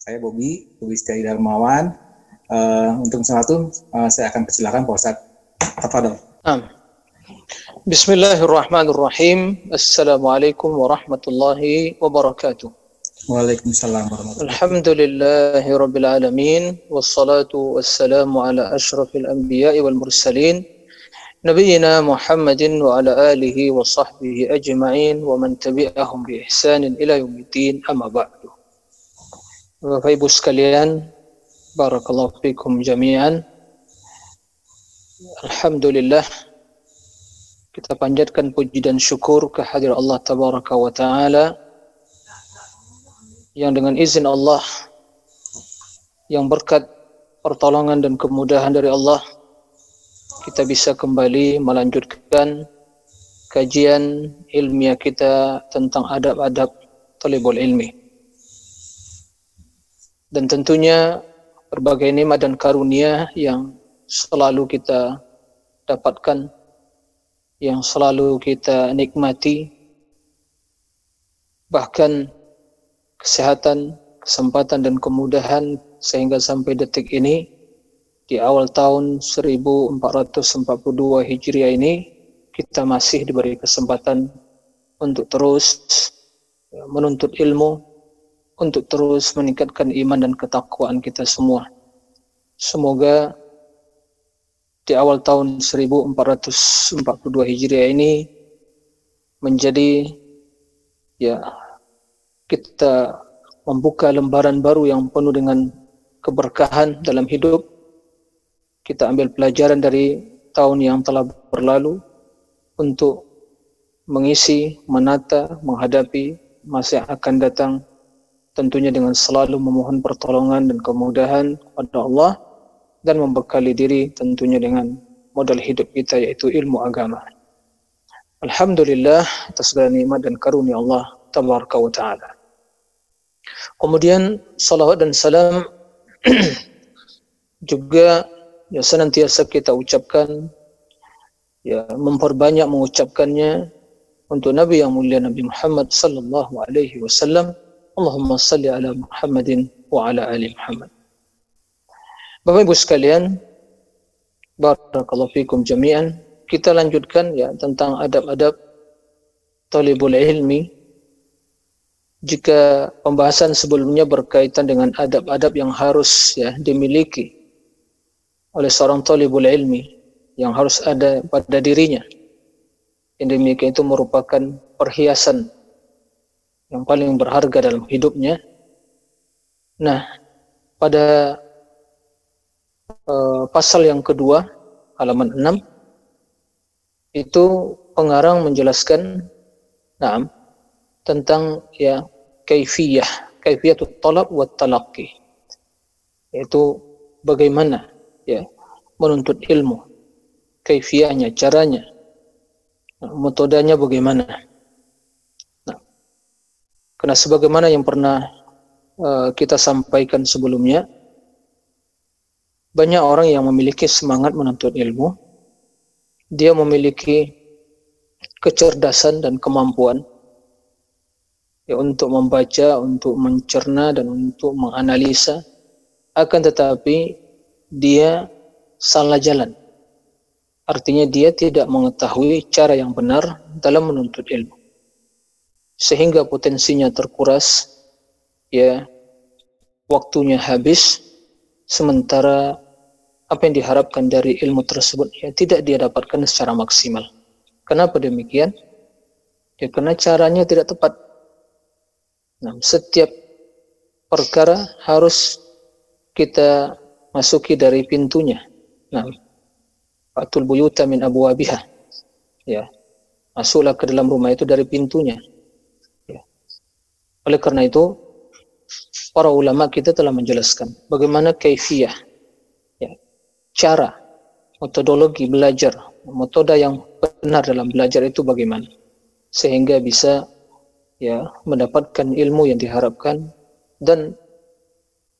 Saya Bobi, Bobi Setiadi Darmawan. Uh, untuk satu, uh, saya akan persilakan Pak Ustadz. Tafadol. Um. Nah, بسم الله الرحمن الرحيم السلام عليكم ورحمة الله وبركاته Waalaikumsalam warahmatullahi الحمد لله رب العالمين والصلاة والسلام على أشرف الأنبياء والمرسلين نبينا محمد وعلى آله وصحبه أجمعين ومن تبعهم بإحسان إلى يوم الدين أما بعد Bapak Ibu sekalian Barakallahu fikum jami'an. Alhamdulillah kita panjatkan puji dan syukur kehadirat Allah Tabaraka wa Ta'ala yang dengan izin Allah yang berkat pertolongan dan kemudahan dari Allah kita bisa kembali melanjutkan kajian ilmiah kita tentang adab-adab talibul ilmi. Dan tentunya berbagai nikmat dan karunia yang selalu kita dapatkan yang selalu kita nikmati bahkan kesehatan, kesempatan dan kemudahan sehingga sampai detik ini di awal tahun 1442 Hijriah ini kita masih diberi kesempatan untuk terus menuntut ilmu, untuk terus meningkatkan iman dan ketakwaan kita semua. Semoga di awal tahun 1442 Hijriah ini menjadi ya kita membuka lembaran baru yang penuh dengan keberkahan dalam hidup. Kita ambil pelajaran dari tahun yang telah berlalu untuk mengisi, menata, menghadapi masa yang akan datang tentunya dengan selalu memohon pertolongan dan kemudahan kepada Allah dan membekali diri tentunya dengan modal hidup kita yaitu ilmu agama. Alhamdulillah atas segala nikmat dan karunia Allah tabaraka wa taala. Kemudian salawat dan salam juga ya senantiasa kita ucapkan ya memperbanyak mengucapkannya untuk Nabi yang mulia Nabi Muhammad sallallahu alaihi wasallam. Allahumma salli ala Muhammadin wa ala ali Muhammad. Bapak Ibu sekalian, barakallahu fikum jami'an. Kita lanjutkan ya tentang adab-adab talibul ilmi. Jika pembahasan sebelumnya berkaitan dengan adab-adab yang harus ya dimiliki oleh seorang talibul ilmi yang harus ada pada dirinya. Yang demikian itu merupakan perhiasan yang paling berharga dalam hidupnya. Nah, pada uh, pasal yang kedua, halaman 6, itu pengarang menjelaskan nah, tentang ya kaifiyah, kaifiyatut talab wa talaqqi. Yaitu bagaimana ya menuntut ilmu, kaifiyahnya, caranya, metodenya bagaimana. Karena sebagaimana yang pernah uh, kita sampaikan sebelumnya, banyak orang yang memiliki semangat menuntut ilmu, dia memiliki kecerdasan dan kemampuan ya, untuk membaca, untuk mencerna dan untuk menganalisa, akan tetapi dia salah jalan. Artinya dia tidak mengetahui cara yang benar dalam menuntut ilmu. Sehingga potensinya terkuras ya waktunya habis sementara apa yang diharapkan dari ilmu tersebut ya tidak dia dapatkan secara maksimal. Kenapa demikian? Ya karena caranya tidak tepat. Nah, setiap perkara harus kita masuki dari pintunya. Nah Fatul buyuta min abwabiha ya masuklah ke dalam rumah itu dari pintunya. Oleh karena itu, para ulama kita telah menjelaskan bagaimana kaifiyah, ya, cara, metodologi belajar, metode yang benar dalam belajar itu bagaimana? Sehingga bisa ya mendapatkan ilmu yang diharapkan. Dan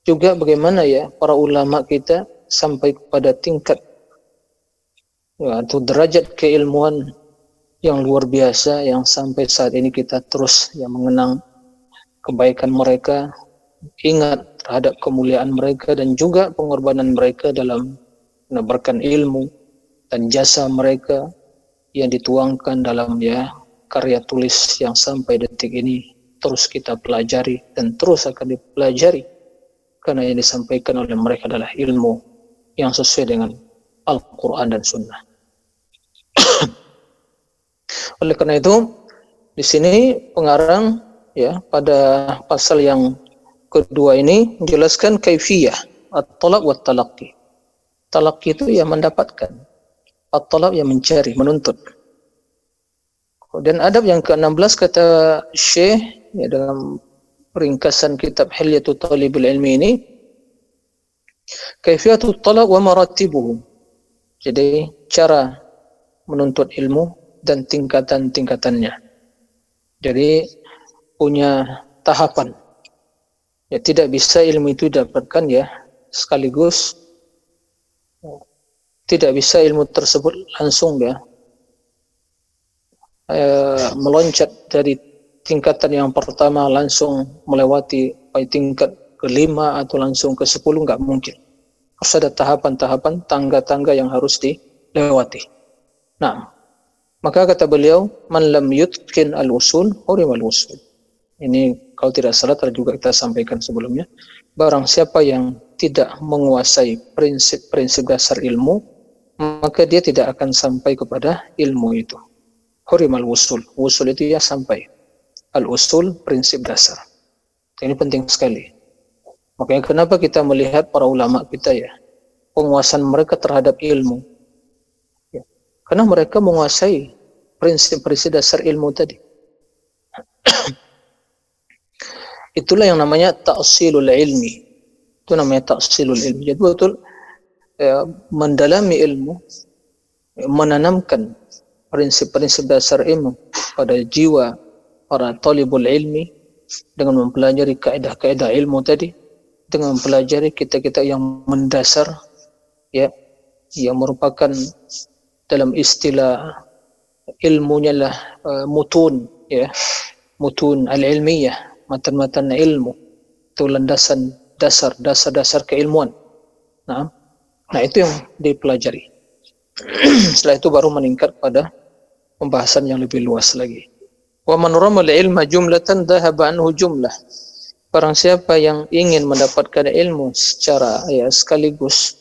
juga bagaimana ya para ulama kita sampai kepada tingkat ya, atau derajat keilmuan yang luar biasa yang sampai saat ini kita terus yang mengenang kebaikan mereka, ingat terhadap kemuliaan mereka dan juga pengorbanan mereka dalam menebarkan ilmu dan jasa mereka yang dituangkan dalam ya karya tulis yang sampai detik ini terus kita pelajari dan terus akan dipelajari karena yang disampaikan oleh mereka adalah ilmu yang sesuai dengan Al-Quran dan Sunnah. oleh karena itu, di sini pengarang ya pada pasal yang kedua ini menjelaskan kaifiyah at-talab wa talaqi. Talaqi itu yang mendapatkan, at-talab yang mencari, menuntut. Dan adab yang ke-16 kata Syekh ya, dalam ringkasan kitab Hilyatu Talibul Ilmi ini Kaifiyatu talab wa maratibuhu. Jadi cara menuntut ilmu dan tingkatan-tingkatannya. Jadi punya tahapan. Ya tidak bisa ilmu itu dapatkan ya sekaligus tidak bisa ilmu tersebut langsung ya eh, meloncat dari tingkatan yang pertama langsung melewati tingkat kelima atau langsung ke sepuluh nggak mungkin. Harus ada tahapan-tahapan, tangga-tangga yang harus dilewati. Nah, maka kata beliau, man lam yutkin al-usul, hurim al-usul. Ini kalau tidak salah tadi juga kita sampaikan sebelumnya. Barang siapa yang tidak menguasai prinsip-prinsip dasar ilmu, maka dia tidak akan sampai kepada ilmu itu. Hurim al-usul. Usul itu ya sampai al-usul prinsip dasar. Ini penting sekali. Makanya kenapa kita melihat para ulama kita ya, penguasaan mereka terhadap ilmu. Ya. Karena mereka menguasai prinsip-prinsip dasar ilmu tadi. Itulah yang namanya ta'silul ilmi. Itu namanya ta'silul ilmi. Jadi betul ya, mendalami ilmu, ya, menanamkan prinsip-prinsip dasar ilmu pada jiwa para talibul ilmi dengan mempelajari kaedah-kaedah ilmu tadi dengan mempelajari kita-kita yang mendasar ya yang merupakan dalam istilah ilmunya lah uh, mutun ya mutun al-ilmiyah matan-matan ilmu. Itu landasan dasar dasar-dasar keilmuan. Nah nah itu yang dipelajari setelah itu baru meningkat pada pembahasan yang lebih luas lagi Wa man ramal ilma jumlatan dhahaba anhu jumlah. Barang siapa yang ingin mendapatkan ilmu secara ya sekaligus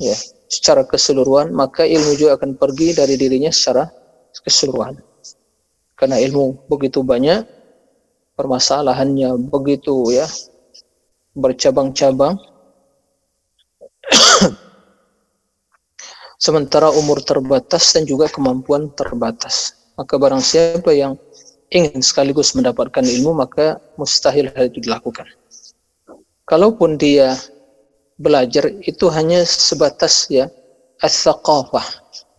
ya secara keseluruhan maka ilmu juga akan pergi dari dirinya secara keseluruhan. Karena ilmu begitu banyak permasalahannya begitu ya bercabang-cabang sementara umur terbatas dan juga kemampuan terbatas. Maka barang siapa yang ingin sekaligus mendapatkan ilmu maka mustahil hal itu dilakukan. Kalaupun dia belajar itu hanya sebatas ya as-saqafah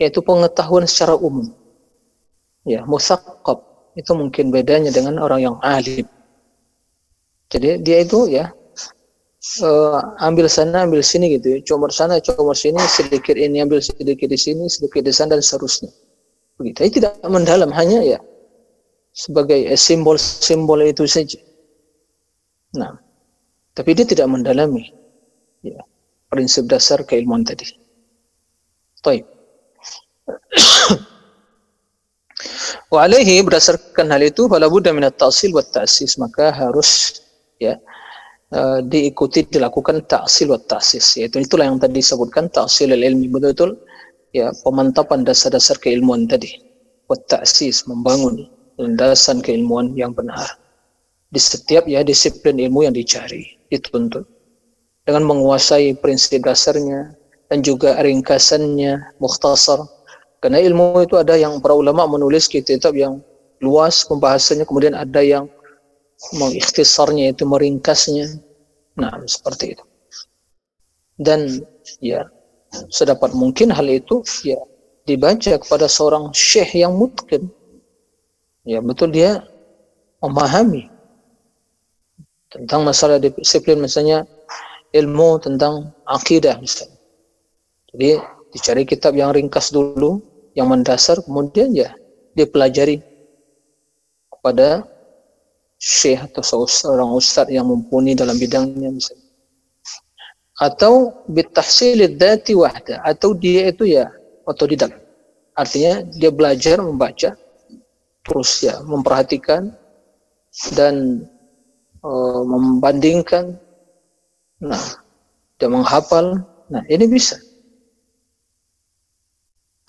yaitu pengetahuan secara umum. Ya musaqqab itu mungkin bedanya dengan orang yang alim. Jadi dia itu ya uh, ambil sana ambil sini gitu ya sana comor sini sedikit ini ambil sedikit di sini sedikit di sana dan seterusnya Begitu. Tapi tidak mendalam, hanya ya sebagai simbol-simbol itu saja. Nah, tapi dia tidak mendalami ya, prinsip dasar keilmuan tadi. Baik. Wa alaihi berdasarkan hal itu fala budda min at-ta'sil wa maka harus ya uh, diikuti dilakukan ta'sil wa ta'sis. Yaitu itulah yang tadi disebutkan ta'sil ilmi betul-betul ya pemantapan dasar-dasar keilmuan tadi. Buat taksis membangun landasan keilmuan yang benar. Di setiap ya disiplin ilmu yang dicari dituntut. Dengan menguasai prinsip dasarnya dan juga ringkasannya mukhtasar. Karena ilmu itu ada yang para ulama menulis kitab yang luas pembahasannya kemudian ada yang mengikhtisarnya itu meringkasnya. Nah seperti itu. Dan ya sedapat mungkin hal itu ya dibaca kepada seorang syekh yang mungkin ya betul dia memahami tentang masalah disiplin misalnya ilmu tentang akidah misalnya. Jadi dicari kitab yang ringkas dulu, yang mendasar, kemudian ya dipelajari kepada syekh atau seorang ustadz yang mumpuni dalam bidangnya misalnya. Atau bitahsilid dati wahda atau dia itu ya otodidak. Artinya dia belajar membaca terus ya memperhatikan dan uh, membandingkan nah dia menghafal nah ini bisa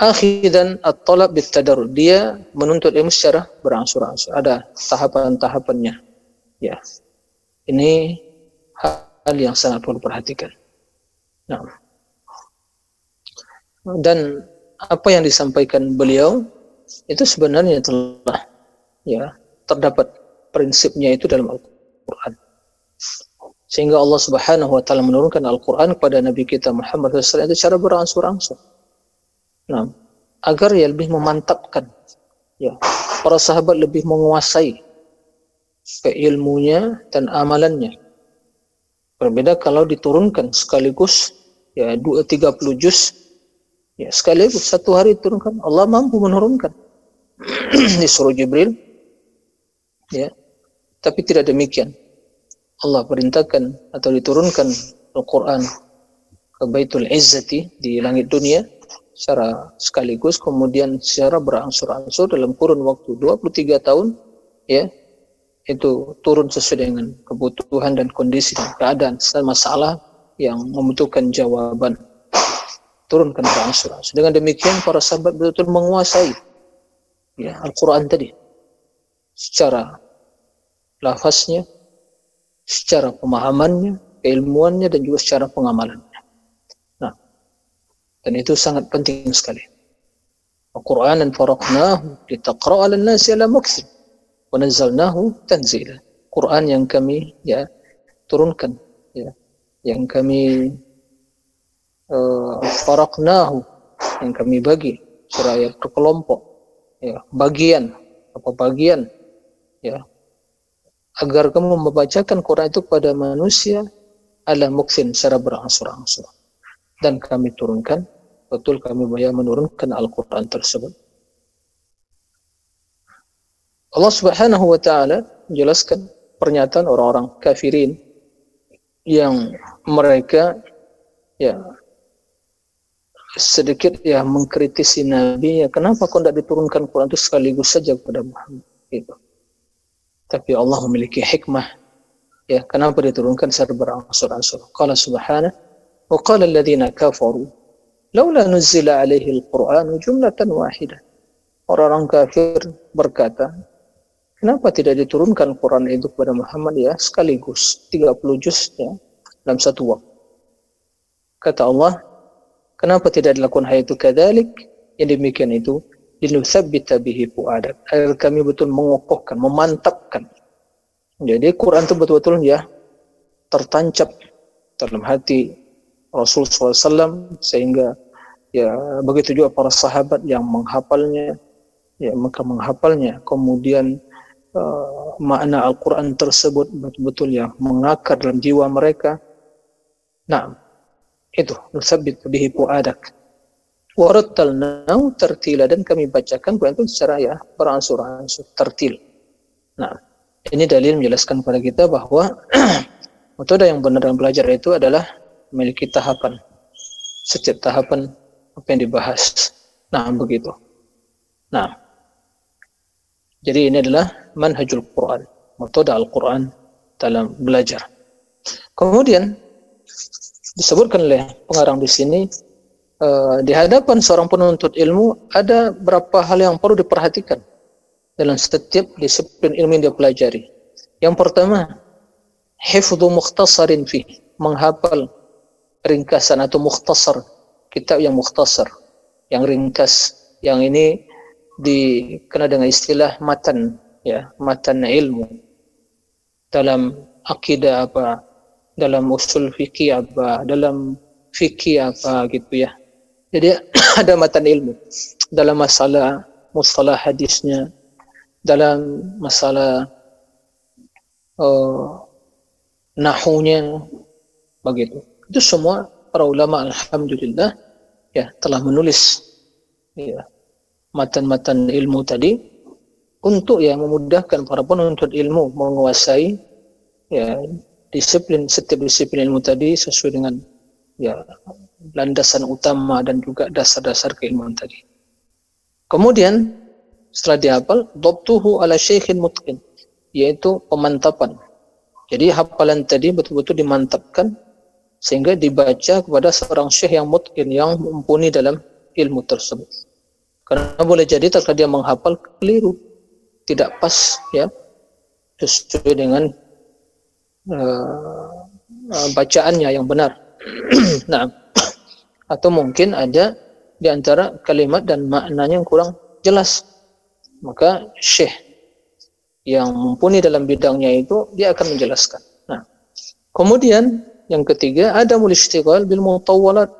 akhidan at-talab bitadarrud dia menuntut ilmu secara berangsur-angsur. Ada tahapan-tahapannya. Ya. Ini hal yang sangat perlu perhatikan nah dan apa yang disampaikan beliau itu sebenarnya telah ya terdapat prinsipnya itu dalam Al-Qur'an. Sehingga Allah Subhanahu wa taala menurunkan Al-Qur'an kepada Nabi kita Muhammad SAW itu cara berangsur-angsur Nah, agar ya lebih memantapkan. Ya. Para sahabat lebih menguasai keilmunya dan amalannya. Berbeda kalau diturunkan sekaligus ya 2 30 juz ya sekaligus satu hari diturunkan Allah mampu menurunkan. Disuruh Jibril. Ya. Tapi tidak demikian. Allah perintahkan atau diturunkan Al-Quran ke Baitul Izzati di langit dunia secara sekaligus kemudian secara berangsur-angsur dalam kurun waktu 23 tahun ya itu turun sesuai dengan kebutuhan dan kondisi dan keadaan. Dan masalah yang membutuhkan jawaban. Turunkan berangsur-angsur. Dengan demikian para sahabat betul-betul menguasai ya Al-Quran tadi. Secara lafaznya secara pemahamannya keilmuannya dan juga secara pengamalan dan itu sangat penting sekali. Al-Quran dan faraqnahu litaqra' 'ala an-nasi 'ala mukthir wa nazzalnahu tanzila. Quran yang kami ya turunkan ya yang kami uh, yang kami bagi secara ayat berkelompok ya bagian apa bagian ya agar kamu membacakan Quran itu kepada manusia ala muksin secara berangsur-angsur dan kami turunkan betul kami bayar menurunkan Al-Quran tersebut. Allah subhanahu wa ta'ala menjelaskan pernyataan orang-orang kafirin yang mereka ya sedikit ya mengkritisi Nabi ya kenapa kau tidak diturunkan Quran itu sekaligus saja kepada Muhammad? Itu tapi Allah memiliki hikmah ya kenapa diturunkan secara berangsur-angsur? Qala subhanahu وقال الذين كفروا لولا نزل عليه القرآن جملة واحدة orang-orang kafir berkata kenapa tidak diturunkan Quran itu kepada Muhammad ya sekaligus 30 juz ya dalam satu waktu kata Allah kenapa tidak dilakukan hal itu kadalik yang demikian itu linuthabbita bihi fuadak agar kami betul mengokohkan memantapkan jadi Quran itu betul-betul ya tertancap dalam hati Rasul SAW sehingga ya begitu juga para sahabat yang menghafalnya ya maka menghafalnya. Kemudian uh, makna Al-Quran tersebut betul-betul ya mengakar dalam jiwa mereka. Nah itu nusabit bihi warattalnahu tertila dan kami bacakan Quran itu secara ya beransur-ansur tertil. Nah ini dalil menjelaskan kepada kita bahwa metode yang benar dalam belajar itu adalah memiliki tahapan. Setiap tahapan apa yang dibahas. Nah, begitu. Nah, jadi ini adalah manhajul Quran, metode Al-Quran dalam belajar. Kemudian disebutkan oleh pengarang di sini uh, di hadapan seorang penuntut ilmu ada beberapa hal yang perlu diperhatikan dalam setiap disiplin ilmu yang dia pelajari. Yang pertama, hifdhu mukhtasarin fi, menghafal ringkasan atau mukhtasar kitab yang mukhtasar yang ringkas yang ini dikenal dengan istilah matan ya matan ilmu. Dalam akidah apa dalam usul fikih apa dalam fikih apa gitu ya. Jadi ada matan ilmu. Dalam masalah mustalah hadisnya, dalam masalah uh, nahunya, begitu. Itu semua para ulama alhamdulillah ya telah menulis ya, matan-matan ilmu tadi untuk ya memudahkan para penuntut ilmu menguasai ya disiplin setiap disiplin ilmu tadi sesuai dengan ya landasan utama dan juga dasar-dasar keilmuan tadi. Kemudian setelah dihafal, dhabtuhu ala syekhin mutqin, yaitu pemantapan. Jadi hafalan tadi betul-betul dimantapkan sehingga dibaca kepada seorang syekh yang mutqin yang mumpuni dalam ilmu tersebut. Karena boleh jadi terkadang dia menghafal keliru, tidak pas ya sesuai dengan uh, bacaannya yang benar. nah, atau mungkin ada di antara kalimat dan maknanya yang kurang jelas. Maka syekh yang mumpuni dalam bidangnya itu dia akan menjelaskan. Nah, kemudian yang ketiga ada mulistighal bil mutawwalat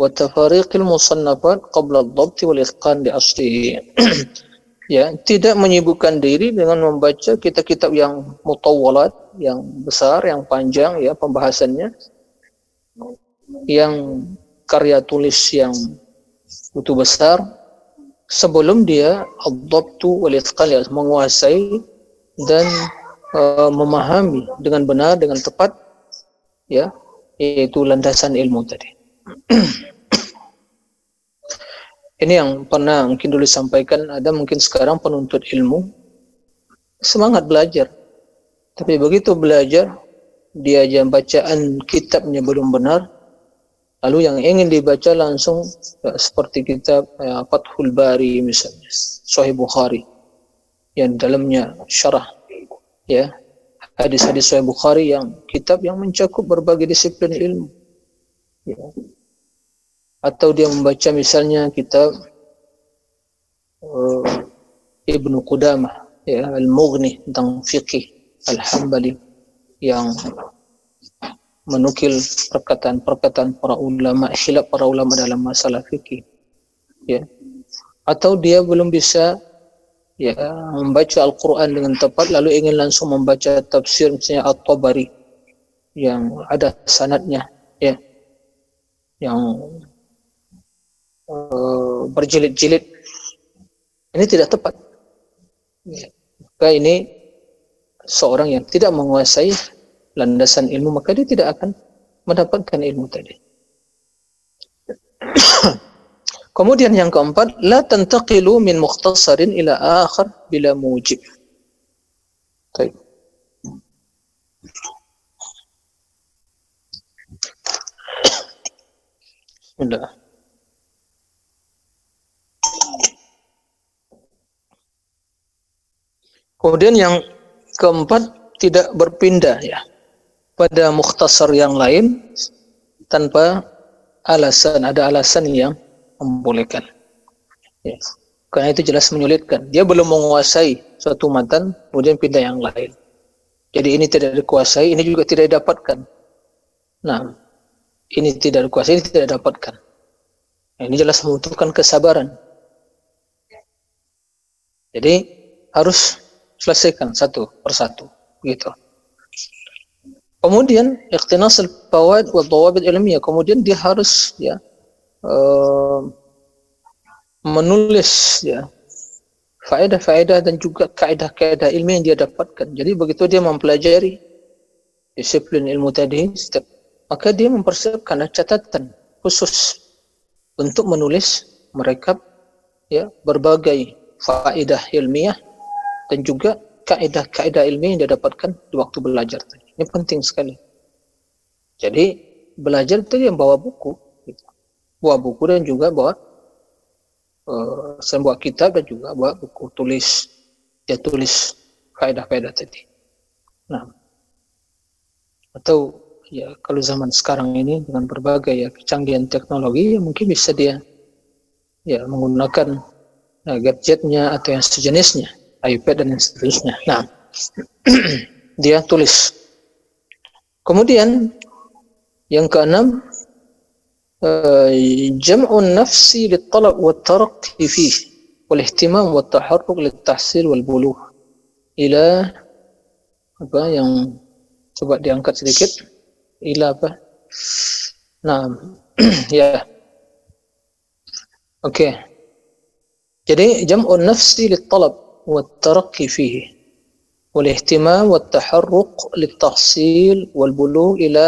wa tafariqil musannafat qabla ad-dhabt wal itqan di aslihi. ya, tidak menyibukkan diri dengan membaca kitab-kitab yang mutawwalat, yang besar, yang panjang ya pembahasannya yang karya tulis yang itu besar sebelum dia adabtu wal ya, menguasai dan uh, memahami dengan benar dengan tepat ya yaitu landasan ilmu tadi. Ini yang pernah mungkin dulu sampaikan ada mungkin sekarang penuntut ilmu semangat belajar. Tapi begitu belajar dia aja bacaan kitabnya belum benar, Lalu yang ingin dibaca langsung ya, seperti kitab ya, Fathul Bari misalnya, Sahih Bukhari yang dalamnya syarah ya hadis-hadis Sahih Bukhari yang kitab yang mencakup berbagai disiplin ilmu. Ya. Atau dia membaca misalnya kitab uh, Ibnu Qudamah ya Al-Mughni tentang fikih Al-Hambali yang menukil perkataan-perkataan para ulama, khilaf para ulama dalam masalah fikih. Ya. Atau dia belum bisa ya membaca Al-Qur'an dengan tepat lalu ingin langsung membaca tafsir misalnya At-Tabari yang ada sanadnya ya. Yang uh, berjilid-jilid. Ini tidak tepat. Ya. Maka ini seorang yang tidak menguasai landasan ilmu maka dia tidak akan mendapatkan ilmu tadi. Kemudian yang keempat, la tantaqilu min mukhtasarin ila akhar bila mujib. Baik. Bismillah. Kemudian yang keempat tidak berpindah ya pada mukhtasar yang lain tanpa alasan, ada alasan yang membolehkan. Ya. Karena itu jelas menyulitkan. Dia belum menguasai suatu matan, kemudian pindah yang lain. Jadi ini tidak dikuasai, ini juga tidak didapatkan. Nah, ini tidak dikuasai, ini tidak didapatkan. Nah, ini jelas membutuhkan kesabaran. Jadi harus selesaikan satu persatu, gitu. Kemudian ikhtinas al-fawaid wa ilmiah. Kemudian dia harus ya uh, menulis ya faedah-faedah dan juga kaidah-kaidah ilmiah yang dia dapatkan. Jadi begitu dia mempelajari disiplin ilmu tadi, setiap, maka dia mempersiapkan catatan khusus untuk menulis mereka ya berbagai faedah ilmiah dan juga kaidah-kaidah ilmiah yang dia dapatkan di waktu belajar. Ini penting sekali. Jadi belajar itu yang bawa buku, bawa buku dan juga bawa uh, sebuah kitab dan juga bawa buku tulis, dia tulis faedah-faedah tadi. Nah, atau ya kalau zaman sekarang ini dengan berbagai ya kecanggihan teknologi ya mungkin bisa dia ya menggunakan uh, gadgetnya atau yang sejenisnya, iPad dan yang seterusnya. Nah, dia tulis Kemudian yang keenam جمع النفس للطلب والترقي فيه والاهتمام والتحرك للتحصيل والبلوغ. إلى apa yang coba diangkat sedikit. ila apa nah ya oke okay. jadi jam'un nafsi للطلب والترقي فيه. والاهتمام والتحرك للتحصيل والبلوغ إلى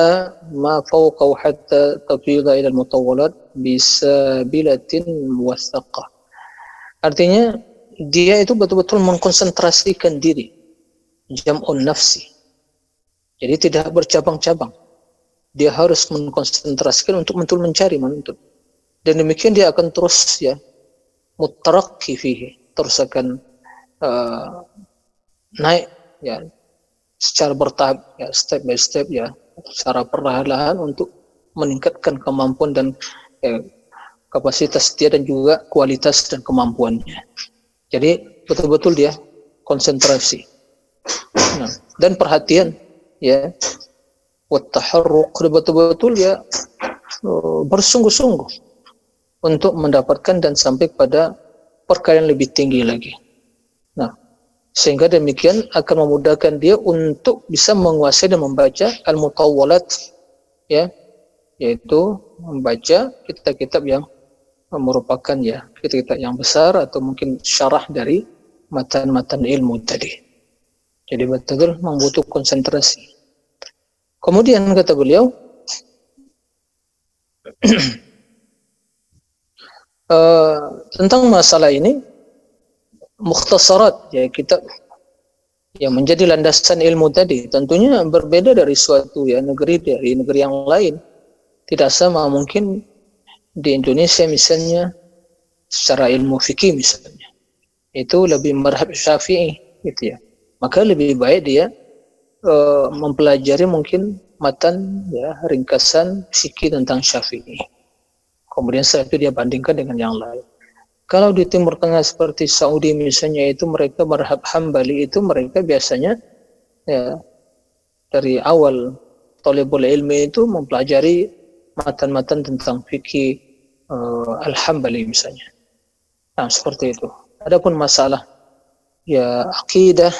ما فوقه حتى تفيض إلى المطولات بسابلة موثقة artinya dia itu betul-betul mengkonsentrasikan diri jam'un nafsi jadi tidak bercabang-cabang dia harus mengkonsentrasikan untuk betul mencari menuntut dan demikian dia akan terus ya mutarakki fihi terus akan uh, naik ya secara bertahap ya step by step ya secara perlahan-lahan untuk meningkatkan kemampuan dan ya, kapasitas dia dan juga kualitas dan kemampuannya. Jadi betul-betul dia konsentrasi nah, dan perhatian ya wataharruq betul-betul ya uh, bersungguh-sungguh untuk mendapatkan dan sampai pada perkara yang lebih tinggi lagi. Nah, sehingga demikian akan memudahkan dia untuk bisa menguasai dan membaca al-mutawwalat ya yaitu membaca kitab-kitab yang merupakan ya kitab-kitab yang besar atau mungkin syarah dari matan-matan ilmu tadi. Jadi betul-betul membutuhkan konsentrasi. Kemudian kata beliau uh, tentang masalah ini mukhtasarat ya kitab yang menjadi landasan ilmu tadi tentunya berbeda dari suatu ya negeri dari negeri yang lain. Tidak sama mungkin di Indonesia misalnya secara ilmu fikih misalnya itu lebih marhab syafi'i gitu ya. Maka lebih baik dia uh, mempelajari mungkin matan ya ringkasan fikih tentang syafi'i. Kemudian setelah itu dia bandingkan dengan yang lain kalau di Timur Tengah seperti Saudi misalnya itu mereka marhab hambali itu mereka biasanya ya dari awal tolebul ilmi itu mempelajari matan-matan tentang fikih uh, Al-Hambali misalnya. Nah, seperti itu. Adapun masalah ya akidah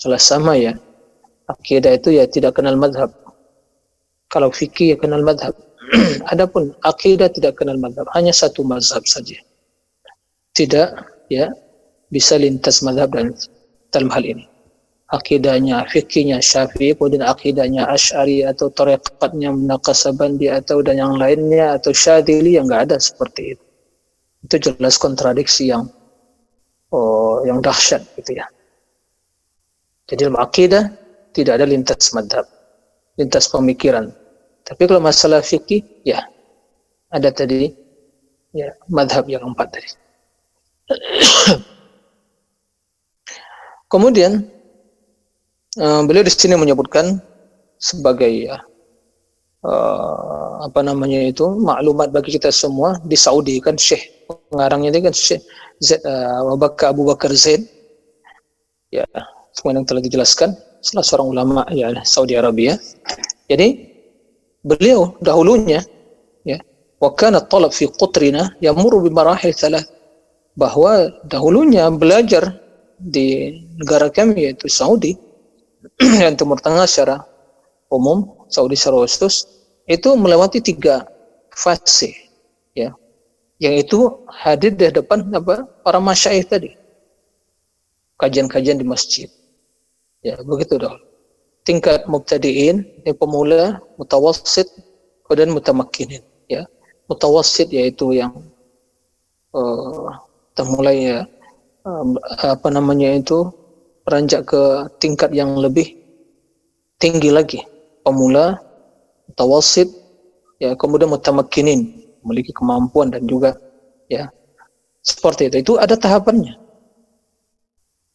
jelas sama ya. Akidah itu ya tidak kenal madhab. Kalau fikih ya kenal madhab. Adapun akidah tidak kenal madhab, hanya satu mazhab saja. Tidak ya bisa lintas madhab dan dalam hal ini akidahnya, fikihnya Syafi'i, kemudian akidahnya Ash'ari atau tareqatnya Munaqasabandi atau dan yang lainnya atau Syadili yang enggak ada seperti itu. Itu jelas kontradiksi yang oh, yang dahsyat gitu ya. Jadi dalam akidah tidak ada lintas madhab, lintas pemikiran. Tapi kalau masalah fikih, ya ada tadi ya madhab yang empat tadi. Kemudian uh, beliau di sini menyebutkan sebagai ya, uh, apa namanya itu maklumat bagi kita semua. Di Saudi kan Syekh pengarangnya itu kan Syekh Z, uh, Abu Bakar Abu Bakar Zaid. Ya yang telah dijelaskan. Salah seorang ulama ya Saudi Arabia. Jadi beliau dahulunya ya wa kana talab fi qutrina yamuru bi marahil thalath bahwa dahulunya belajar di negara kami yaitu Saudi dan Timur Tengah secara umum, Saudi secara khusus, itu melewati tiga fase, ya, yang itu hadir di depan apa para masyaih tadi, kajian-kajian di masjid, ya begitu dong. Tingkat mubtadiin, yang pemula, mutawassit, kemudian mutamakkinin, ya. Mutawassit yaitu yang uh, termulai ya uh, apa namanya itu beranjak ke tingkat yang lebih tinggi lagi. Pemula tawasid ya kemudian mutamakkinin memiliki kemampuan dan juga ya seperti itu. Itu ada tahapannya.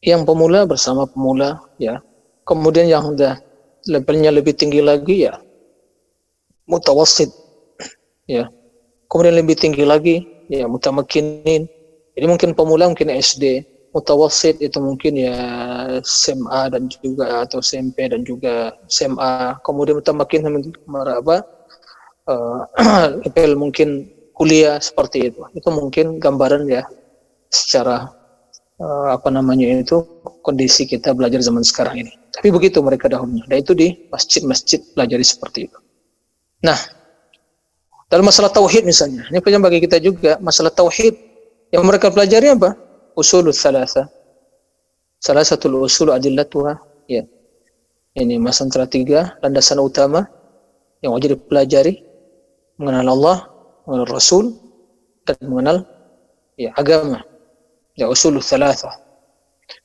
Yang pemula bersama pemula ya. Kemudian yang sudah levelnya lebih tinggi lagi ya mutawasid ya. Kemudian lebih tinggi lagi ya mutamakkinin jadi mungkin pemula mungkin SD mutawasid itu mungkin ya SMA dan juga atau SMP dan juga SMA kemudian mutamakin apa uh, level mungkin kuliah seperti itu. Itu mungkin gambaran ya secara uh, apa namanya itu kondisi kita belajar zaman sekarang ini. Tapi begitu mereka dahulunya. Dan itu di masjid-masjid belajar seperti itu. Nah, dalam masalah tauhid misalnya, ini penting bagi kita juga masalah tauhid yang mereka pelajari apa? Usul salasa. Salah satu usul adillatuha, ya. Ini masalah tiga landasan utama yang wajib dipelajari mengenal Allah, mengenal Rasul dan mengenal ya agama. Ya usul salasa.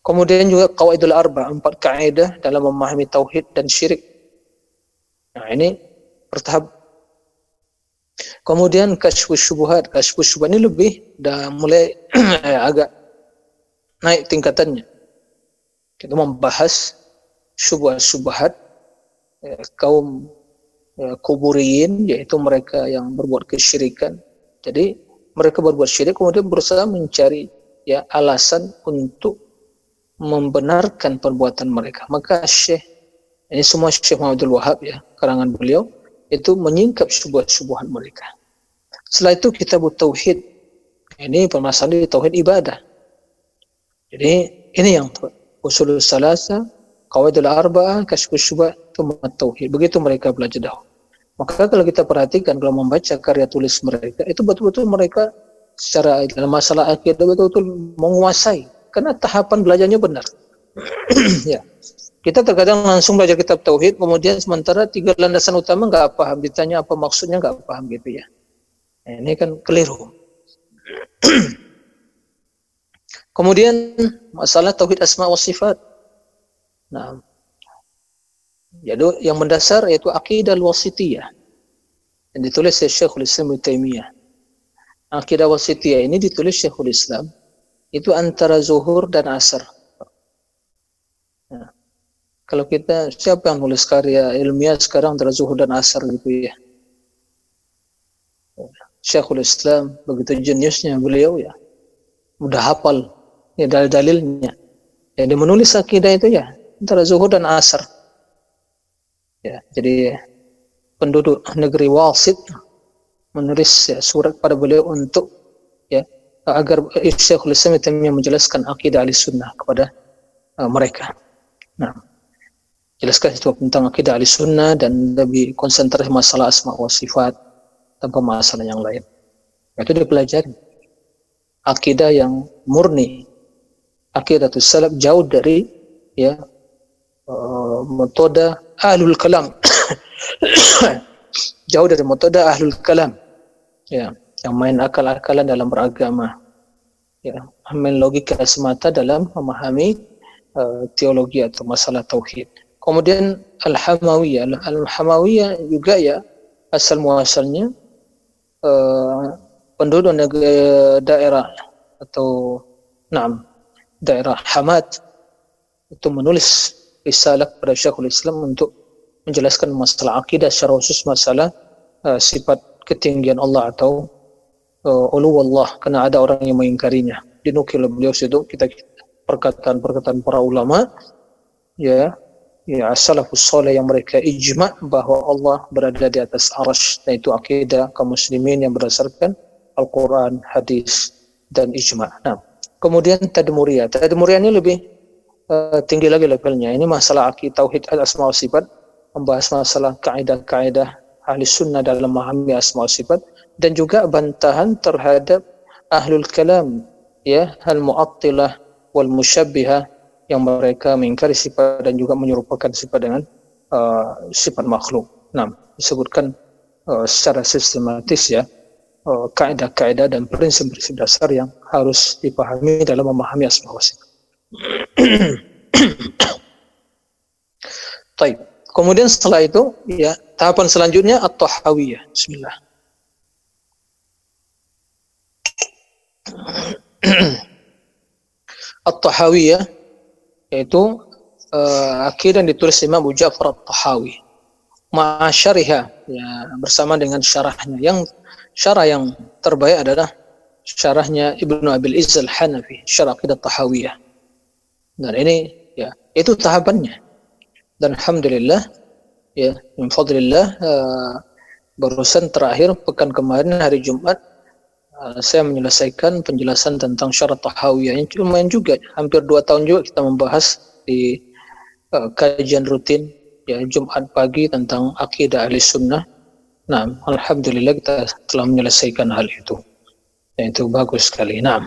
Kemudian juga qawaidul arba, empat kaidah dalam memahami tauhid dan syirik. Nah, ini bertahap. Kemudian kasyfus syubhat, kasyfus syubhat ini lebih dah mulai agak naik tingkatannya. Kita membahas syubhat-syubhat ya, kaum ya, kuburiyin yaitu mereka yang berbuat kesyirikan. Jadi mereka berbuat syirik kemudian berusaha mencari ya alasan untuk membenarkan perbuatan mereka. Maka Syekh ini semua Syekh Muhammadul Wahab ya, karangan beliau itu menyingkap syubhat-syubhat mereka. Setelah itu kita buat tauhid. Ini permasalahan di tauhid ibadah. Jadi ini yang usul salasa, qawaidul arba'ah, kasyfus syubhat, tauhid. Begitu mereka belajar dahulu. Maka kalau kita perhatikan kalau membaca karya tulis mereka itu betul-betul mereka secara dalam masalah akidah betul-betul menguasai karena tahapan belajarnya benar. ya. Kita terkadang langsung belajar kitab tauhid, kemudian sementara tiga landasan utama nggak paham, ditanya apa maksudnya nggak paham gitu ya. Nah, ini kan keliru. kemudian masalah tauhid asma wa sifat. Nah, jadi yang mendasar yaitu akidah wasitiyah yang ditulis oleh Syekhul Islam Taimiyah. Akidah wasitiyah ini ditulis Syekhul Islam itu antara zuhur dan asar. Kalau kita siapa yang nulis karya ilmiah sekarang antara zuhur dan asar gitu ya. Syekhul Islam begitu jeniusnya beliau ya mudah hafal ya dalil-dalilnya. Jadi menulis akidah itu ya antara zuhur dan asar. Ya, jadi penduduk negeri Wasit menulis ya, surat pada beliau untuk ya agar Syekhul Islam yang menjelaskan akidah ahli sunnah kepada uh, mereka. Nah, jelaskan itu tentang akidah ahli sunnah dan lebih konsentrasi masalah asma wa sifat tanpa masalah yang lain. Itu dipelajari. Akidah yang murni, akidah itu salaf jauh dari ya uh, metode ahlul kalam. jauh dari metode ahlul kalam. Ya, yang main akal-akalan dalam beragama ya main logika semata dalam memahami uh, teologi atau masalah tauhid kemudian al-hamawiyah. Al-hamawiyah juga ya asal muasalnya uh, penduduk negara daerah atau enam daerah Hamad itu menulis risalah kepada Syekhul Islam untuk menjelaskan masalah akidah secara khusus masalah uh, sifat ketinggian Allah atau uh, ulu Allah karena ada orang yang mengingkarinya. Dinukil beliau situ kita perkataan-perkataan para ulama ya ya salafus soleh yang mereka ijma bahwa Allah berada di atas arash dan itu akidah kaum muslimin yang berdasarkan Al-Quran, hadis dan ijma. Nah, kemudian tadmuriyah. Tadmuriyah ini lebih uh, tinggi lagi levelnya. Ini masalah akidah tauhid asma wa sifat, membahas masalah kaidah-kaidah ahli sunnah dalam memahami asma wa sifat dan juga bantahan terhadap ahlul kalam ya al muattilah wal musyabbihah yang mereka mengingkari sifat dan juga menyerupakan sifat dengan uh, sifat makhluk. Nah, disebutkan uh, secara sistematis ya uh, kaidah-kaidah dan prinsip-prinsip dasar yang harus dipahami dalam memahami asma wa sifat. Taib. Kemudian setelah itu ya tahapan selanjutnya at-tahawiyah. Bismillah. At-Tahawiyah yaitu uh, akidah yang ditulis Imam Abu Ja'far At-Tahawi. Ma'asyariha ya bersama dengan syarahnya. Yang syarah yang terbaik adalah syarahnya Ibnu Abil Izz Al-Hanafi, syarah akidah Tahawiyah. Dan ini ya itu tahapannya. Dan alhamdulillah ya min fadlillah uh, barusan terakhir pekan kemarin hari Jumat saya menyelesaikan penjelasan tentang syarat tahawiyah yang lumayan juga. Hampir dua tahun juga kita membahas di uh, kajian rutin ya Jumat pagi tentang akidah ahli sunnah. Nah Alhamdulillah kita telah menyelesaikan hal itu. Dan itu bagus sekali. Nah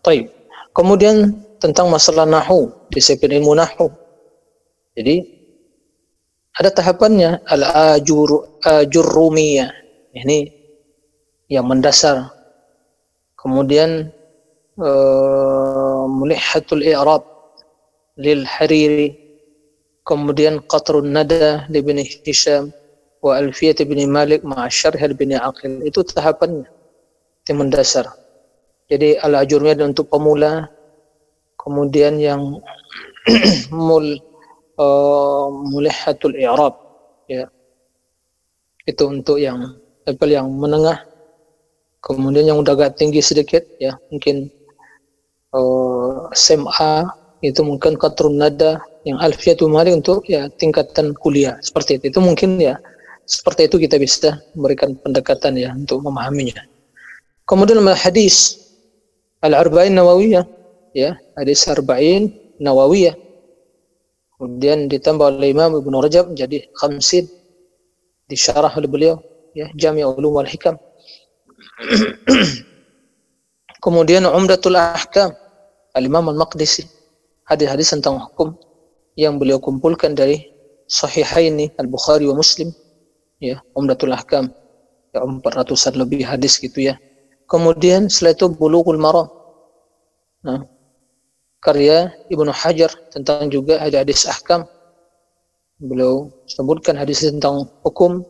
Taib. kemudian tentang masalah nahu disiplin ilmu nahu. Jadi ada tahapannya al-ajur ajurrumiyah. Ini yang mendasar kemudian uh, mulihatul i'rab lil hariri. Kemudian qatrun nada li bin hisham wa alfiyat bin malik ma'a syarh bin aqil. Itu tahapannya yang mendasar jadi al-ajurmiyah untuk pemula. Kemudian yang mul uh, mulihatul i'rab ya. Itu untuk yang level yang menengah kemudian yang udah agak tinggi sedikit ya mungkin uh, SMA itu mungkin katrun nada yang alfiatul mali untuk ya tingkatan kuliah seperti itu itu mungkin ya seperti itu kita bisa memberikan pendekatan ya untuk memahaminya kemudian hadis al-arba'in nawawiyah ya hadis arba'in nawawiyah Kemudian ditambah oleh Imam Ibn Rajab menjadi khamsin. Disyarah oleh beliau. Ya, Jami' Ulum wal Hikam. Kemudian Umdatul Ahkam. Al-Imam Al-Maqdisi. Hadis-hadis tentang hukum yang beliau kumpulkan dari Sahihaini Al-Bukhari wa Muslim. Ya, Umdatul Ahkam. Ya, 400-an lebih hadis gitu ya. Kemudian setelah itu Bulughul Maram. Nah, karya Ibnu Hajar tentang juga hadis ahkam. Beliau sebutkan hadis tentang hukum.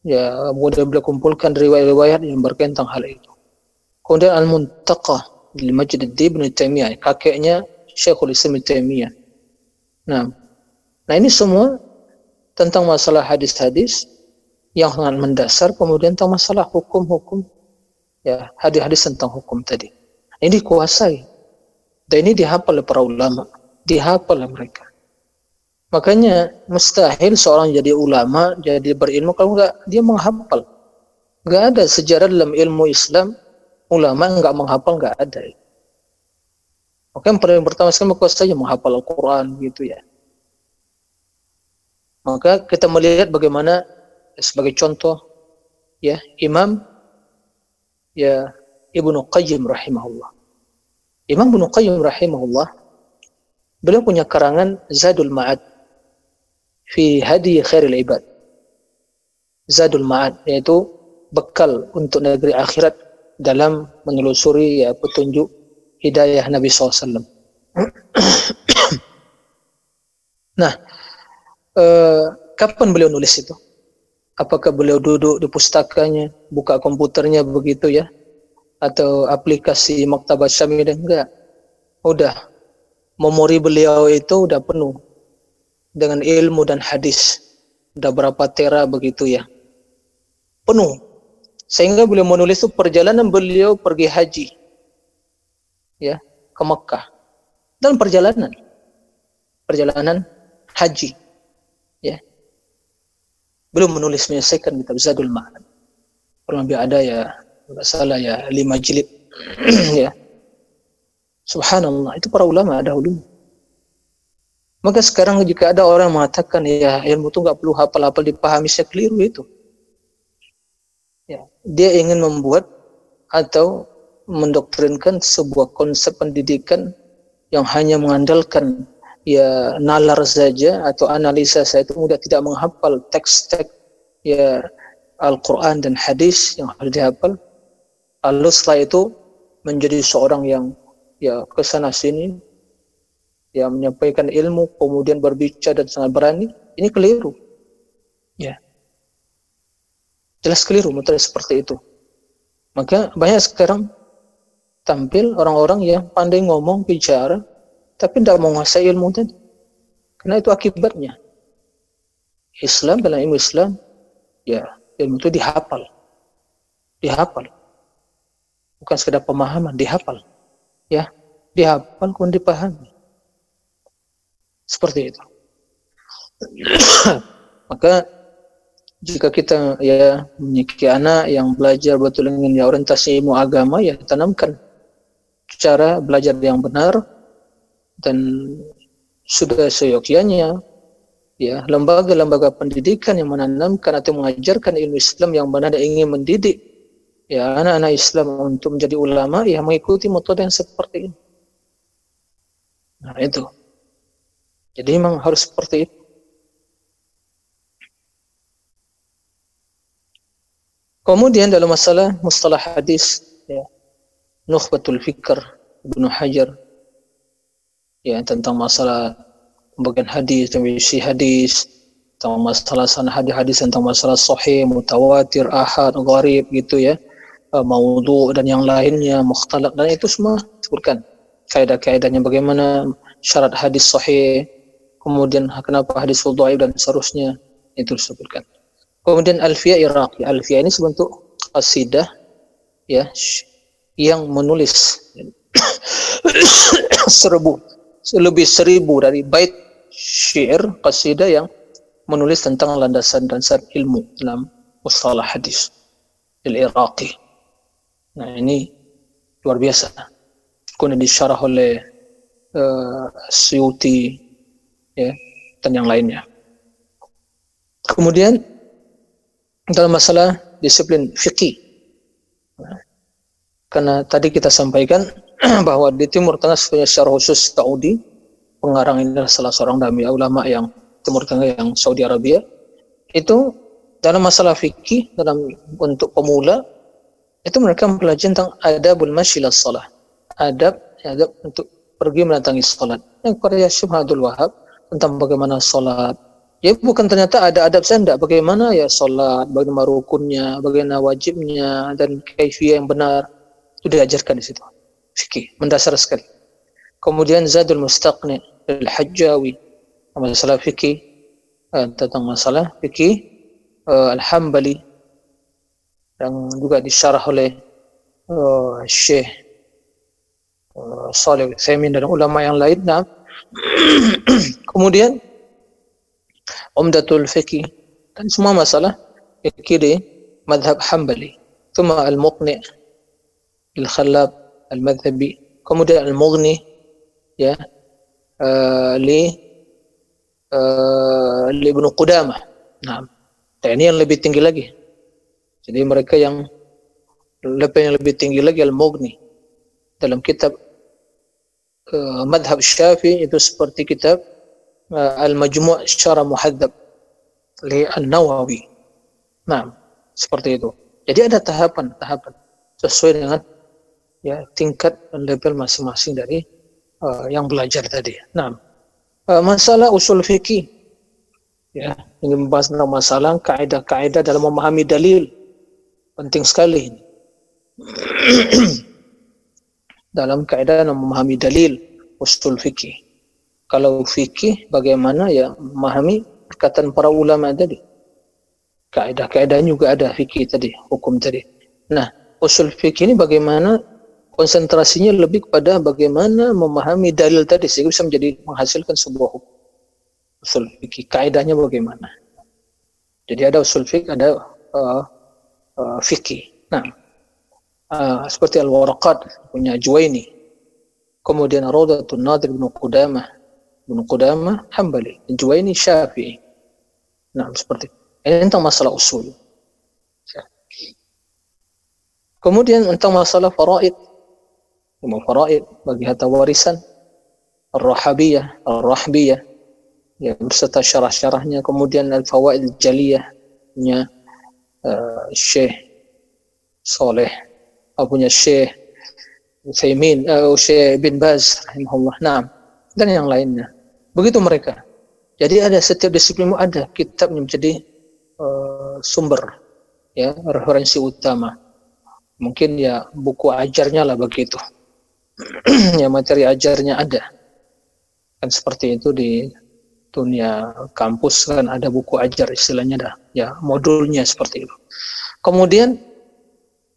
Ya, kemudian beliau kumpulkan riwayat-riwayat yang berkaitan tentang hal itu. Kemudian Al-Muntaqa di Majid Ibn Taimiyah, kakeknya Syekhul Islam Taimiyah. Nah, nah ini semua tentang masalah hadis-hadis yang sangat mendasar, kemudian tentang masalah hukum-hukum, ya hadis-hadis tentang hukum tadi. Ini dikuasai dan ini dihafal oleh para ulama, dihafal oleh mereka. Makanya mustahil seorang jadi ulama, jadi berilmu kalau enggak dia menghafal. Enggak ada sejarah dalam ilmu Islam ulama enggak menghafal enggak ada. Maka yang paling pertama sekali saja menghafal Al-Quran gitu ya. Maka kita melihat bagaimana sebagai contoh ya Imam ya Ibnu Qayyim rahimahullah Imam Ibnu Qayyim rahimahullah beliau punya karangan Zadul Ma'ad fi hadi khairil ibad. Zadul Ma'ad yaitu bekal untuk negeri akhirat dalam menelusuri ya petunjuk hidayah Nabi SAW. nah, eh, kapan beliau nulis itu? Apakah beliau duduk di pustakanya, buka komputernya begitu ya, atau aplikasi Maktabat Syamidah enggak. Udah memori beliau itu udah penuh dengan ilmu dan hadis. Udah berapa tera begitu ya. Penuh. Sehingga beliau menulis itu perjalanan beliau pergi haji. Ya, ke Mekah. Dan perjalanan. Perjalanan haji. Ya. Belum menulis menyelesaikan kitab Zadul Ma'ad. Kurang lebih ada ya tidak salah ya lima jilid ya subhanallah itu para ulama ulama maka sekarang jika ada orang mengatakan ya ilmu itu nggak perlu hafal-hafal dipahami saya keliru itu. Ya dia ingin membuat atau mendoktrinkan sebuah konsep pendidikan yang hanya mengandalkan ya nalar saja atau analisa saya itu mudah tidak menghafal teks-teks ya Al-Quran dan hadis yang harus dihafal. Lalu setelah itu menjadi seorang yang ya ke sana sini ya menyampaikan ilmu kemudian berbicara dan sangat berani ini keliru. Ya. Jelas keliru metode seperti itu. Maka banyak sekarang tampil orang-orang yang pandai ngomong bicara tapi tidak menguasai ilmu tadi. Karena itu akibatnya. Islam dalam ilmu Islam ya ilmu itu dihafal. Dihafal. Bukan sekedar pemahaman, dihafal. Ya, dihafal kemudian dipahami. Seperti itu. Maka jika kita ya memiliki anak yang belajar betul dengan ya orientasi ilmu agama ya tanamkan cara belajar yang benar dan sudah seyogyanya ya lembaga-lembaga pendidikan yang menanamkan atau mengajarkan ilmu Islam yang benar dan ingin mendidik ya anak-anak Islam untuk menjadi ulama ya mengikuti metode yang seperti ini. Nah itu. Jadi memang harus seperti itu. Kemudian dalam masalah mustalah hadis, ya, Nukhbatul Fikr Ibnu Hajar, ya tentang masalah pembagian hadis isi hadis, tentang masalah sana hadis-hadis tentang masalah sahih, mutawatir, ahad, gharib gitu ya, uh, maudhu dan yang lainnya, mukhtalaq dan itu semua disebutkan kaidah-kaidahnya bagaimana syarat hadis sahih, kemudian kenapa hadis dhaif dan seterusnya itu disebutkan. Kemudian Alfiyah Iraqi. Alfiyah ini sebentuk qasidah ya yang menulis seribu lebih seribu dari bait syair qasidah yang menulis tentang landasan dasar ilmu dalam mustalah hadis al-Iraqi. Nah ini luar biasa. Kemudian disyarah oleh uh, Suyuti ya dan yang lainnya. Kemudian dalam masalah disiplin fikih. Karena tadi kita sampaikan bahwa di Timur Tengah secara khusus Saudi, pengarang ini adalah salah seorang dami ulama yang Timur Tengah yang Saudi Arabia, itu dalam masalah fikih dalam untuk pemula itu mereka mempelajari tentang adabul masyilah salah adab adab untuk pergi mendatangi salat yang karya Syubhadul Wahab tentang bagaimana salat Ya bukan ternyata ada adab saya enggak bagaimana ya sholat, bagaimana rukunnya, bagaimana wajibnya dan kaifiyah yang benar itu diajarkan di situ. Fikih mendasar sekali. Kemudian Zadul Mustaqni Al-Hajjawi masalah fikih uh, tentang masalah fikih uh, Al-Hambali yang juga disyarah oleh uh, Syekh uh, Saleh Utsaimin dan ulama yang lain. Nah, kemudian Umdatul Fiqh dan semua masalah di madhab Hambali. Thumma al-Muqni al-Khallab al-Madhabi. Kemudian al-Mughni ya uh, li uh, li Ibnu Qudamah. Nah, ini yang lebih tinggi lagi. Jadi mereka yang lebih yang lebih tinggi lagi al-Mughni dalam kitab uh, madhab Syafi'i itu seperti kitab Al-Majmu' secara muhadzab li An-Nawawi. Nah, seperti itu. Jadi ada tahapan-tahapan sesuai dengan ya tingkat dan level masing-masing dari uh, yang belajar tadi. Nah, uh, masalah usul fikih ya, ini membahas tentang masalah kaidah-kaidah dalam memahami dalil. Penting sekali ini. dalam dalam memahami dalil usul fikih kalau fikih bagaimana ya memahami perkataan para ulama tadi. Kaidah-kaidah juga ada fikih tadi, hukum tadi. Nah, usul fikih ini bagaimana konsentrasinya lebih kepada bagaimana memahami dalil tadi sehingga bisa menjadi menghasilkan sebuah hukum. Usul fikih kaidahnya bagaimana? Jadi ada usul fikih, ada uh, uh, fikih. Nah, uh, seperti Al-Waraqat punya Juwaini. Kemudian Raudatul Nadir bin Qudamah Ibnu Qudamah Hambali, Juwaini Syafi'i. Nah, seperti ini tentang masalah usul. Kemudian tentang masalah faraid. Ilmu faraid bagi harta warisan. Ar-Rahabiyah, Ar-Rahbiyah. Ya, berserta syarah-syarahnya. Kemudian Al-Fawaid Jaliyah. Punya uh, Syekh Soleh. Punya Syekh Uthaymin, uh, Syekh bin Baz. Rahimahullah. Nah, dan yang lainnya. Begitu mereka. Jadi ada setiap disiplin ada kitab yang menjadi uh, sumber ya referensi utama. Mungkin ya buku ajarnya lah begitu. ya materi ajarnya ada. Kan seperti itu di dunia kampus kan ada buku ajar istilahnya dah ya modulnya seperti itu. Kemudian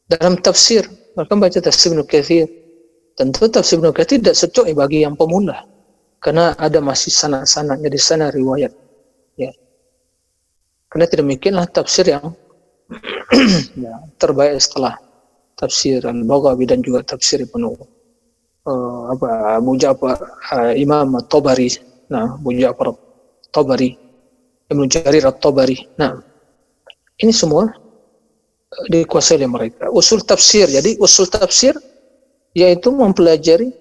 dalam tafsir, mereka baca tafsir Ibnu Katsir. Tentu tafsir Ibnu Katsir tidak cocok bagi yang pemula karena ada masih sanad-sanadnya di sana riwayat ya Karena tidak demikianlah tafsir yang ya, terbaik setelah tafsir Al-Baghawi dan juga tafsir Ibnu uh, apa Abu uh, Imam At-Tabari. Nah, Abu At-Tabari, Ibnu Jarir At-Tabari. Nah, ini semua dikuasai oleh mereka. Usul tafsir. Jadi usul tafsir yaitu mempelajari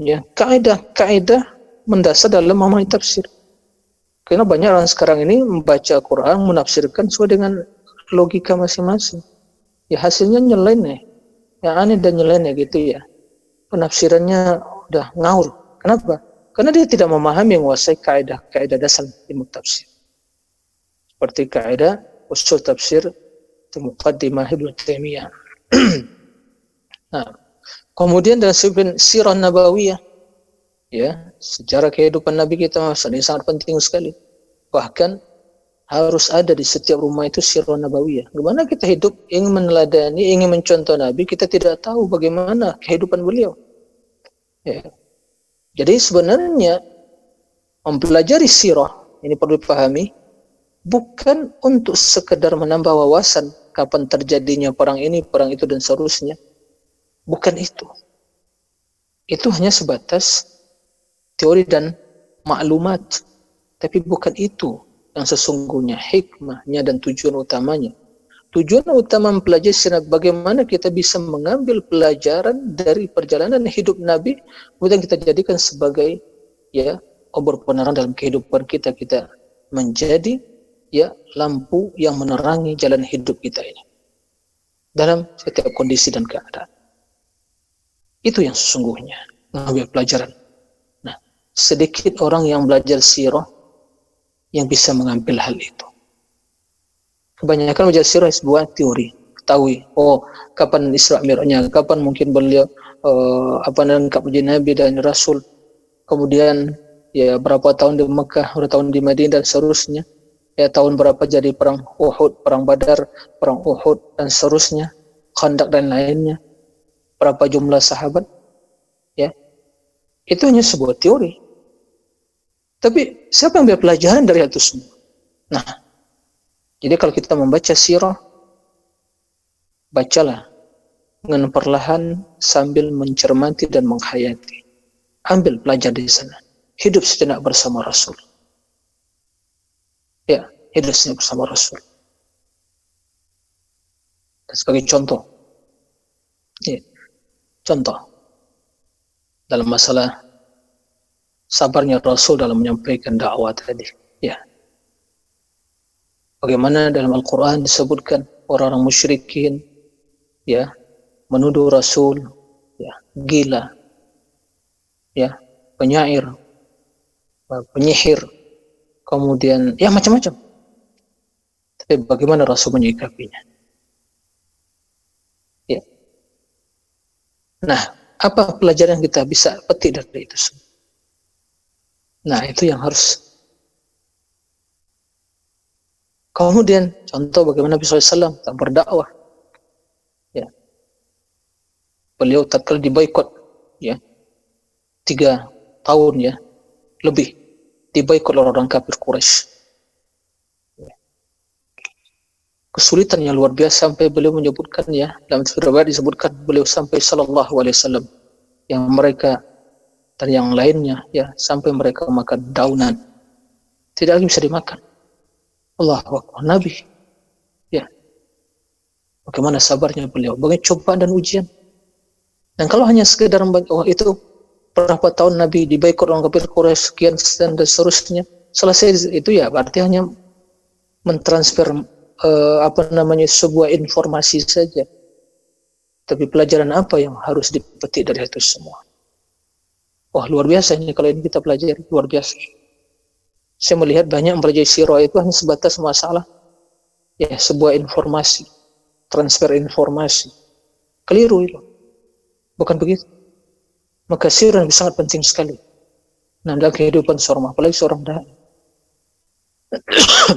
ya kaidah-kaidah mendasar dalam memahami tafsir. Karena banyak orang sekarang ini membaca Quran, menafsirkan sesuai dengan logika masing-masing. Ya hasilnya nyeleneh. Yang aneh dan nyeleneh gitu ya. Penafsirannya udah ngaur. Kenapa? Karena dia tidak memahami menguasai kaidah kaidah dasar ilmu tafsir. Seperti kaidah usul tafsir Muqaddimah Ibnu Taimiyah. nah, kemudian dalam sirah nabawiyah ya sejarah kehidupan Nabi kita ini sangat penting sekali. Bahkan harus ada di setiap rumah itu sirah nabawiyah. Gimana kita hidup ingin meneladani ingin mencontoh Nabi kita tidak tahu bagaimana kehidupan beliau. Ya. Jadi sebenarnya mempelajari sirah ini perlu dipahami bukan untuk sekedar menambah wawasan kapan terjadinya perang ini perang itu dan seterusnya bukan itu itu hanya sebatas teori dan maklumat. Tapi bukan itu yang sesungguhnya hikmahnya dan tujuan utamanya. Tujuan utama mempelajari sirat bagaimana kita bisa mengambil pelajaran dari perjalanan hidup Nabi kemudian kita jadikan sebagai ya obor penerang dalam kehidupan kita kita menjadi ya lampu yang menerangi jalan hidup kita ini dalam setiap kondisi dan keadaan. Itu yang sesungguhnya mengambil pelajaran sedikit orang yang belajar sirah yang bisa mengambil hal itu. Kebanyakan belajar sirah sebuah teori, ketahui, oh kapan Isra Mi'rajnya, kapan mungkin beliau uh, apa menjadi Nabi dan Rasul, kemudian ya berapa tahun di Mekah, berapa tahun di Madinah dan seterusnya, ya tahun berapa jadi perang Uhud, perang Badar, perang Uhud dan seterusnya, Khandak dan lainnya, berapa jumlah sahabat, ya itu hanya sebuah teori. Tapi siapa yang ambil pelajaran dari itu semua? Nah, jadi kalau kita membaca sirah, bacalah dengan perlahan sambil mencermati dan menghayati. Ambil pelajar di sana. Hidup sejenak bersama Rasul. Ya, hidup sejenak bersama Rasul. Dan sebagai contoh, ya, contoh dalam masalah sabarnya Rasul dalam menyampaikan dakwah tadi. Ya. Bagaimana dalam Al-Quran disebutkan orang-orang musyrikin ya menuduh Rasul ya gila ya penyair penyihir kemudian ya macam-macam. Tapi bagaimana Rasul menyikapinya? Ya. Nah apa pelajaran yang kita bisa petik dari itu semua? Nah, itu yang harus. Kemudian, contoh bagaimana Nabi SAW tak berdakwah. Ya. Beliau tatkala diboikot, ya, tiga tahun ya, lebih diboikot oleh orang kafir Quraisy. Kesulitan yang luar biasa sampai beliau menyebutkan ya dalam riwayat disebutkan beliau sampai Sallallahu Alaihi Wasallam. Yang mereka dan yang lainnya ya sampai mereka makan daunan. Tidak lagi bisa dimakan. Allah Akbar. Nabi. Ya. Bagaimana sabarnya beliau? Bagaimana cobaan dan ujian? Dan kalau hanya sekedar oh itu berapa tahun Nabi dibaikut orang kafir Quraisy sekian dan seterusnya selesai itu ya berarti hanya mentransfer uh, apa namanya sebuah informasi saja tapi pelajaran apa yang harus dipetik dari itu semua Wah luar biasa ini kalau ini kita pelajari luar biasa. Saya melihat banyak mempelajari sirah itu hanya sebatas masalah ya sebuah informasi, transfer informasi. Keliru itu. Bukan begitu. Maka sirah sangat penting sekali. Nah, dalam kehidupan seorang, apalagi seorang dai.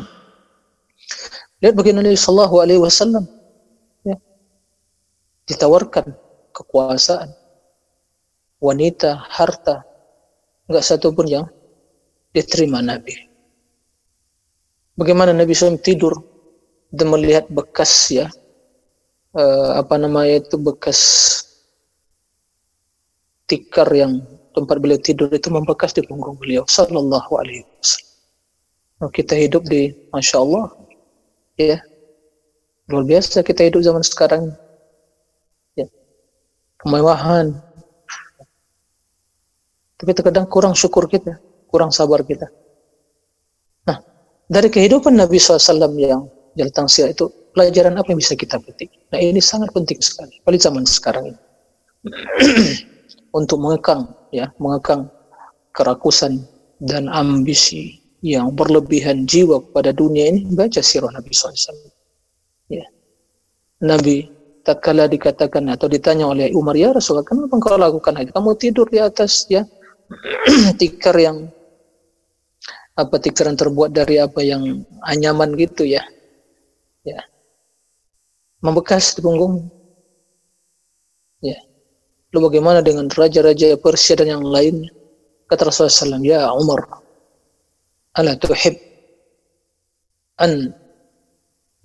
Lihat bagaimana Nabi Sallallahu Alaihi Wasallam ya, ditawarkan kekuasaan, wanita, harta, enggak satu pun yang diterima Nabi. bagaimana Nabi SAW tidur dan melihat bekas ya eh, apa namanya itu bekas tikar yang tempat beliau tidur itu membekas di punggung beliau sallallahu alaihi wasallam. Oh, kita hidup di masya Allah ya. Luar biasa kita hidup zaman sekarang ya. Kemewahan. Tapi terkadang kurang syukur kita kurang sabar kita. Nah dari kehidupan Nabi SAW yang jalan tangsil itu pelajaran apa yang bisa kita petik? Nah ini sangat penting sekali pada zaman sekarang ini untuk mengekang ya mengekang kerakusan dan ambisi yang berlebihan jiwa kepada dunia ini. Baca sirah Nabi SAW ya. Nabi tatkala dikatakan atau ditanya oleh Umar ya Rasulullah kenapa engkau lakukan itu? Kamu tidur di atas ya tikar yang apa tikar yang terbuat dari apa yang anyaman gitu ya. Ya. Membekas di punggung. Ya lalu bagaimana dengan raja-raja Persia dan yang lainnya kata Rasulullah SAW ya Umar ala tuhib an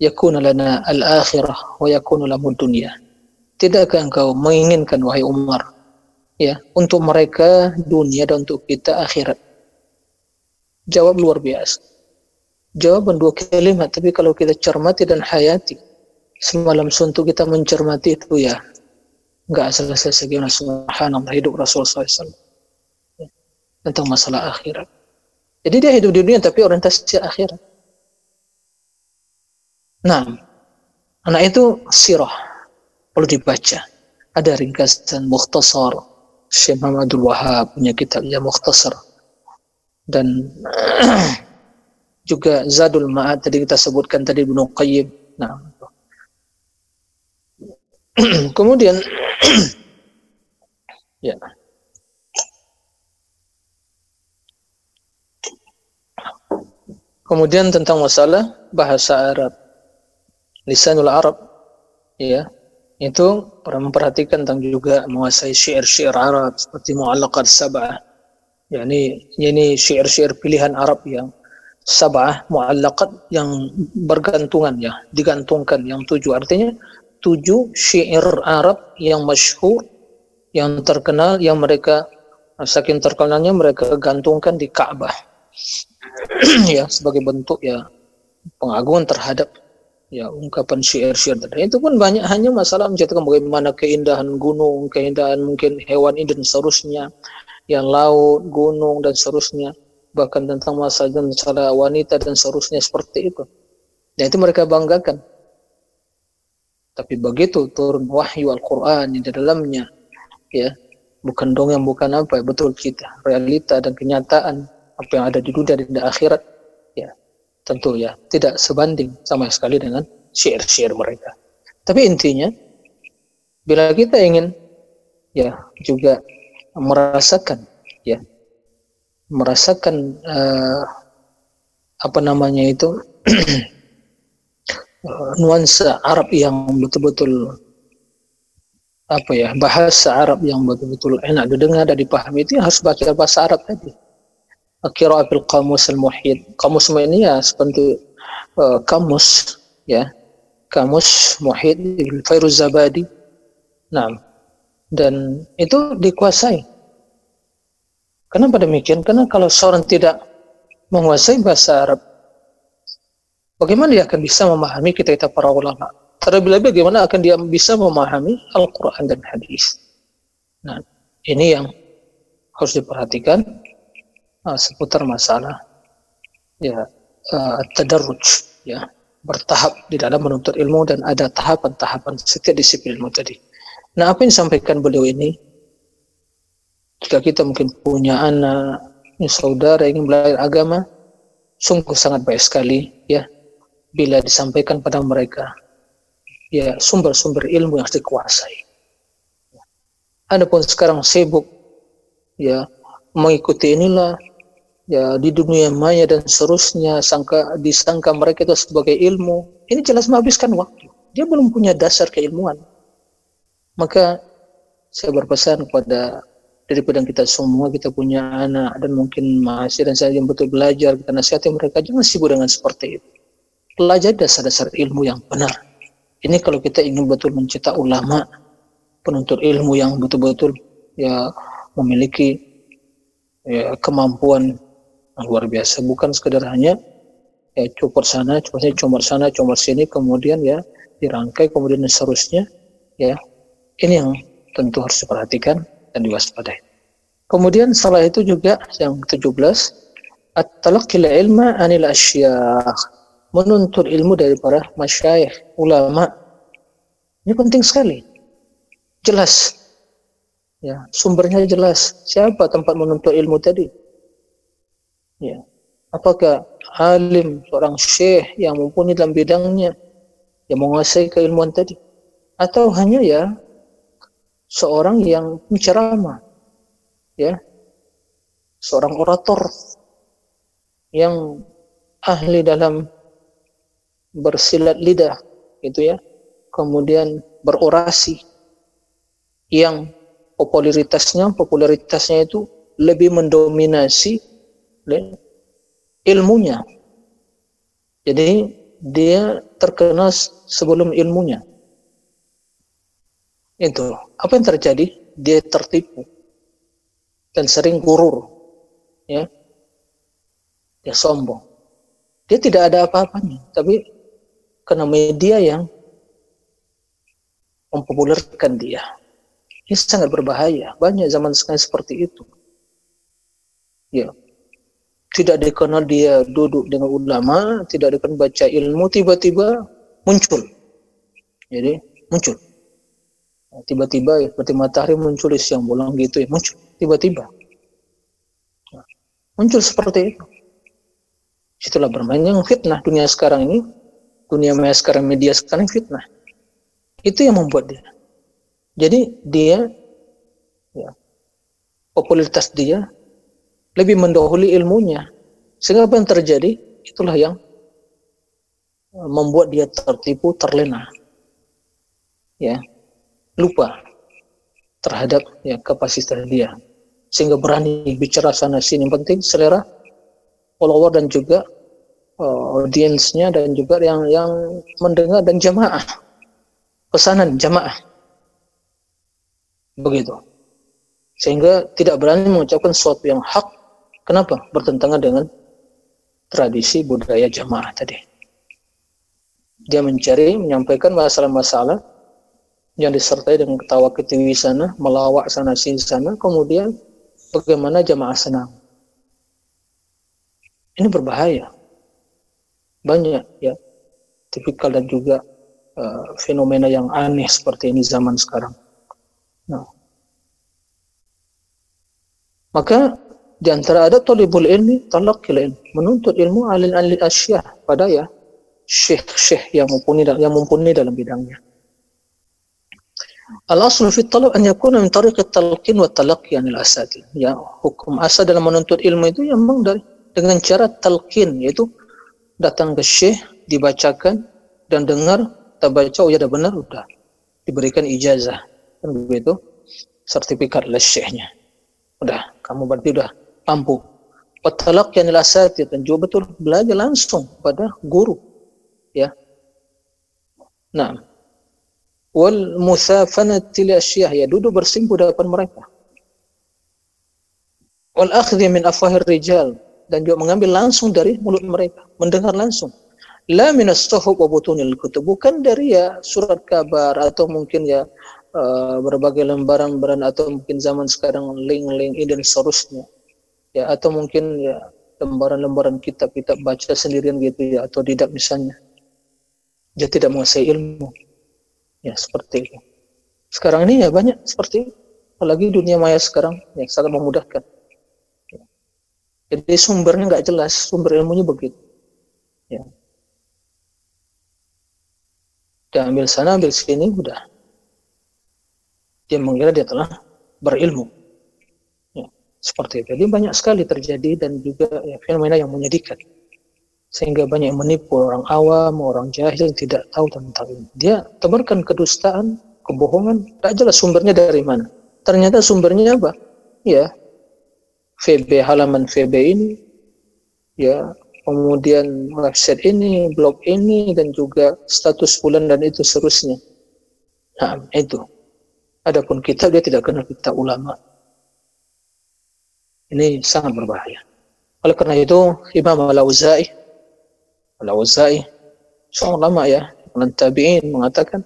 yakuna lana al-akhirah wa yakunu lamu dunia. Tidakkah engkau menginginkan wahai Umar ya untuk mereka dunia dan untuk kita akhirat? Jawab luar biasa. Jawaban dua kalimat tapi kalau kita cermati dan hayati semalam suntuk kita mencermati itu ya enggak selesai segala subhanallah hidup Rasulullah SAW tentang masalah akhirat. Jadi dia hidup di dunia tapi orientasi akhirat. Nah, anak itu sirah perlu dibaca. Ada ringkasan mukhtasar Syekh Muhammadul Wahab punya kitab yang mukhtasar dan juga Zadul Ma'ad tadi kita sebutkan tadi Ibnu Qayyim. Nah, kemudian ya. Kemudian tentang masalah bahasa Arab. Lisanul Arab ya. Itu pernah memperhatikan tentang juga menguasai syair-syair Arab seperti mu'allaqat sab'ah. Yakni ini syair-syair pilihan Arab yang sab'ah mu'allaqat yang bergantungan ya. Digantungkan yang tujuh. Artinya tujuh syair Arab yang masyhur yang terkenal yang mereka saking terkenalnya mereka gantungkan di Ka'bah ya sebagai bentuk ya pengagungan terhadap ya ungkapan syair-syair tadi itu pun banyak hanya masalah menceritakan bagaimana keindahan gunung, keindahan mungkin hewan ini dan seterusnya, yang laut, gunung dan seterusnya, bahkan tentang masalah masalah wanita dan seterusnya seperti itu. Dan itu mereka banggakan. Tapi begitu turun wahyu Al-Quran di dalamnya, ya bukan dongeng, bukan apa, betul kita realita dan kenyataan apa yang ada di dunia dan di akhirat tentu ya tidak sebanding sama sekali dengan syair-syair mereka. Tapi intinya bila kita ingin ya juga merasakan ya merasakan uh, apa namanya itu nuansa Arab yang betul-betul apa ya bahasa Arab yang betul-betul enak didengar dan dipahami itu harus baca bahasa Arab tadi Akhirah bil kamus al muhid. Kamus ini ya seperti uh, kamus ya. Kamus muhid Fairuz Zabadi. Nah, dan itu dikuasai. Kenapa demikian? Karena kalau seorang tidak menguasai bahasa Arab, bagaimana dia akan bisa memahami kita-kita para ulama? Terlebih-lebih bagaimana akan dia bisa memahami Al-Quran dan Hadis? Nah, ini yang harus diperhatikan uh, seputar masalah ya uh, tadarruj ya bertahap di dalam menuntut ilmu dan ada tahapan-tahapan setiap disiplin ilmu tadi. Nah, apa yang disampaikan beliau ini jika kita mungkin punya anak, saudara yang ingin belajar agama, sungguh sangat baik sekali ya bila disampaikan pada mereka. Ya sumber-sumber ilmu yang dikuasai. Adapun sekarang sibuk ya mengikuti inilah ya di dunia maya dan seterusnya sangka disangka mereka itu sebagai ilmu. Ini jelas menghabiskan waktu. Dia belum punya dasar keilmuan. Maka saya berpesan kepada daripada kita semua kita punya anak dan mungkin masih dan saya yang betul belajar kita nasihati mereka jangan sibuk dengan seperti itu pelajari dasar-dasar ilmu yang benar. Ini kalau kita ingin betul mencetak ulama penuntut ilmu yang betul-betul ya memiliki ya, kemampuan luar biasa. Bukan sekedar hanya ya copot sana copot sini comot sana comot sini kemudian ya dirangkai kemudian seterusnya ya. Ini yang tentu harus diperhatikan dan diwaspadai. Kemudian setelah itu juga yang ke-17 at-talaqqil ilma anil asyakh menuntut ilmu dari para masyayikh, ulama. Ini penting sekali. Jelas. Ya, sumbernya jelas. Siapa tempat menuntut ilmu tadi? Ya. Apakah alim, seorang syekh yang mumpuni dalam bidangnya yang menguasai keilmuan tadi? Atau hanya ya seorang yang menceramah, ya, seorang orator yang ahli dalam bersilat lidah, gitu ya, kemudian berorasi yang popularitasnya popularitasnya itu lebih mendominasi ya, ilmunya. Jadi dia terkenal sebelum ilmunya. Itu. Apa yang terjadi? Dia tertipu dan sering gurur. Ya. Dia sombong. Dia tidak ada apa-apanya, tapi karena media yang mempopulerkan dia. Ini sangat berbahaya. Banyak zaman sekarang seperti itu. Ya. Tidak dikenal dia duduk dengan ulama, tidak dikenal baca ilmu, tiba-tiba muncul. Jadi muncul tiba-tiba ya seperti matahari muncul di siang bolong gitu ya muncul tiba-tiba muncul seperti itu itulah bermain yang fitnah dunia sekarang ini dunia maya sekarang media sekarang fitnah. Itu yang membuat dia. Jadi dia ya, popularitas dia lebih mendahului ilmunya. Sehingga apa yang terjadi? Itulah yang membuat dia tertipu terlena. Ya lupa terhadap ya kapasitas dia. Sehingga berani bicara sana sini penting selera follower dan juga uh, audiensnya dan juga yang yang mendengar dan jamaah. Pesanan jamaah. Begitu. Sehingga tidak berani mengucapkan sesuatu yang hak. Kenapa? Bertentangan dengan tradisi budaya jamaah tadi. Dia mencari menyampaikan masalah-masalah yang disertai dengan ketawa ketiwi sana, melawak sana sini sana, kemudian bagaimana jamaah senang. Ini berbahaya. Banyak ya, tipikal dan juga uh, fenomena yang aneh seperti ini zaman sekarang. Nah, maka di antara ada tolibul ilmi, talakil ilmi, menuntut ilmu alil alil asyah pada ya syekh-syekh yang mumpuni yang mumpuni dalam bidangnya. Al-aslu fi talab an yakuna min tariq talqin wa talaqqi anil asatid. Ya, hukum asal dalam menuntut ilmu itu yang memang dari dengan cara talqin yaitu datang ke syekh dibacakan dan dengar tak baca oh ya dah benar sudah diberikan ijazah kan begitu sertifikat oleh syekhnya. Udah, kamu berarti udah mampu. Wa talaqqi anil asatid dan juga betul belajar langsung pada guru. Ya. Nah, wal musafanati asyah ya duduk bersimpu di depan mereka wal akhdhi min afwahir rijal dan juga mengambil langsung dari mulut mereka mendengar langsung la min as-suhub wa butunil kutub bukan dari ya surat kabar atau mungkin ya uh, berbagai lembaran-lembaran atau mungkin zaman sekarang link-link ini dan seterusnya ya atau mungkin ya lembaran-lembaran kitab-kitab baca sendirian gitu ya atau tidak misalnya dia tidak menguasai ilmu Ya, seperti itu. Sekarang ini ya banyak seperti itu. Apalagi dunia maya sekarang ya sangat memudahkan. Jadi sumbernya nggak jelas, sumber ilmunya begitu. Ya. Dia ambil sana, ambil sini, udah. Dia mengira dia telah berilmu. Ya, seperti itu. Jadi banyak sekali terjadi dan juga ya, fenomena yang menyedihkan sehingga banyak menipu orang awam, orang jahil tidak tahu tentang ini. Dia tebarkan kedustaan, kebohongan, tak jelas sumbernya dari mana. Ternyata sumbernya apa? ya VB halaman VB ini ya kemudian website ini blog ini dan juga status bulan dan itu seterusnya. Nah itu. Adapun kita dia tidak kenal kita ulama. Ini sangat berbahaya. Oleh karena itu Imam Al-Auza'i Al-Auza'i seorang lama ya dan tabi'in mengatakan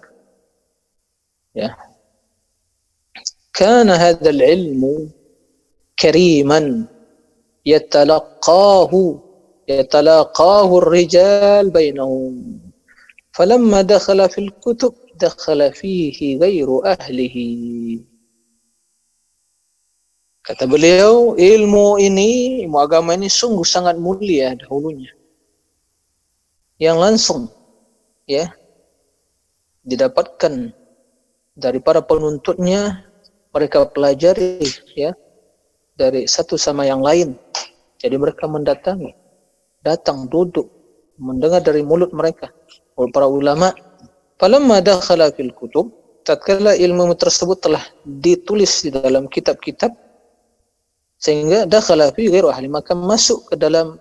ya kana hadzal ilmu kariman yatalaqahu yatalaqahu ar-rijal bainahum falamma dakhala fil kutub dakhala fihi ghairu ahlihi kata beliau ilmu ini ilmu agama ini sungguh sangat mulia dahulunya. Yang langsung ya didapatkan dari para penuntutnya mereka pelajari ya dari satu sama yang lain jadi mereka mendatangi datang duduk mendengar dari mulut mereka para ulama falamma dakhala fil kutub tatkala ilmu tersebut telah ditulis di dalam kitab-kitab sehingga dakhala fi ghairu ahli maka masuk ke dalam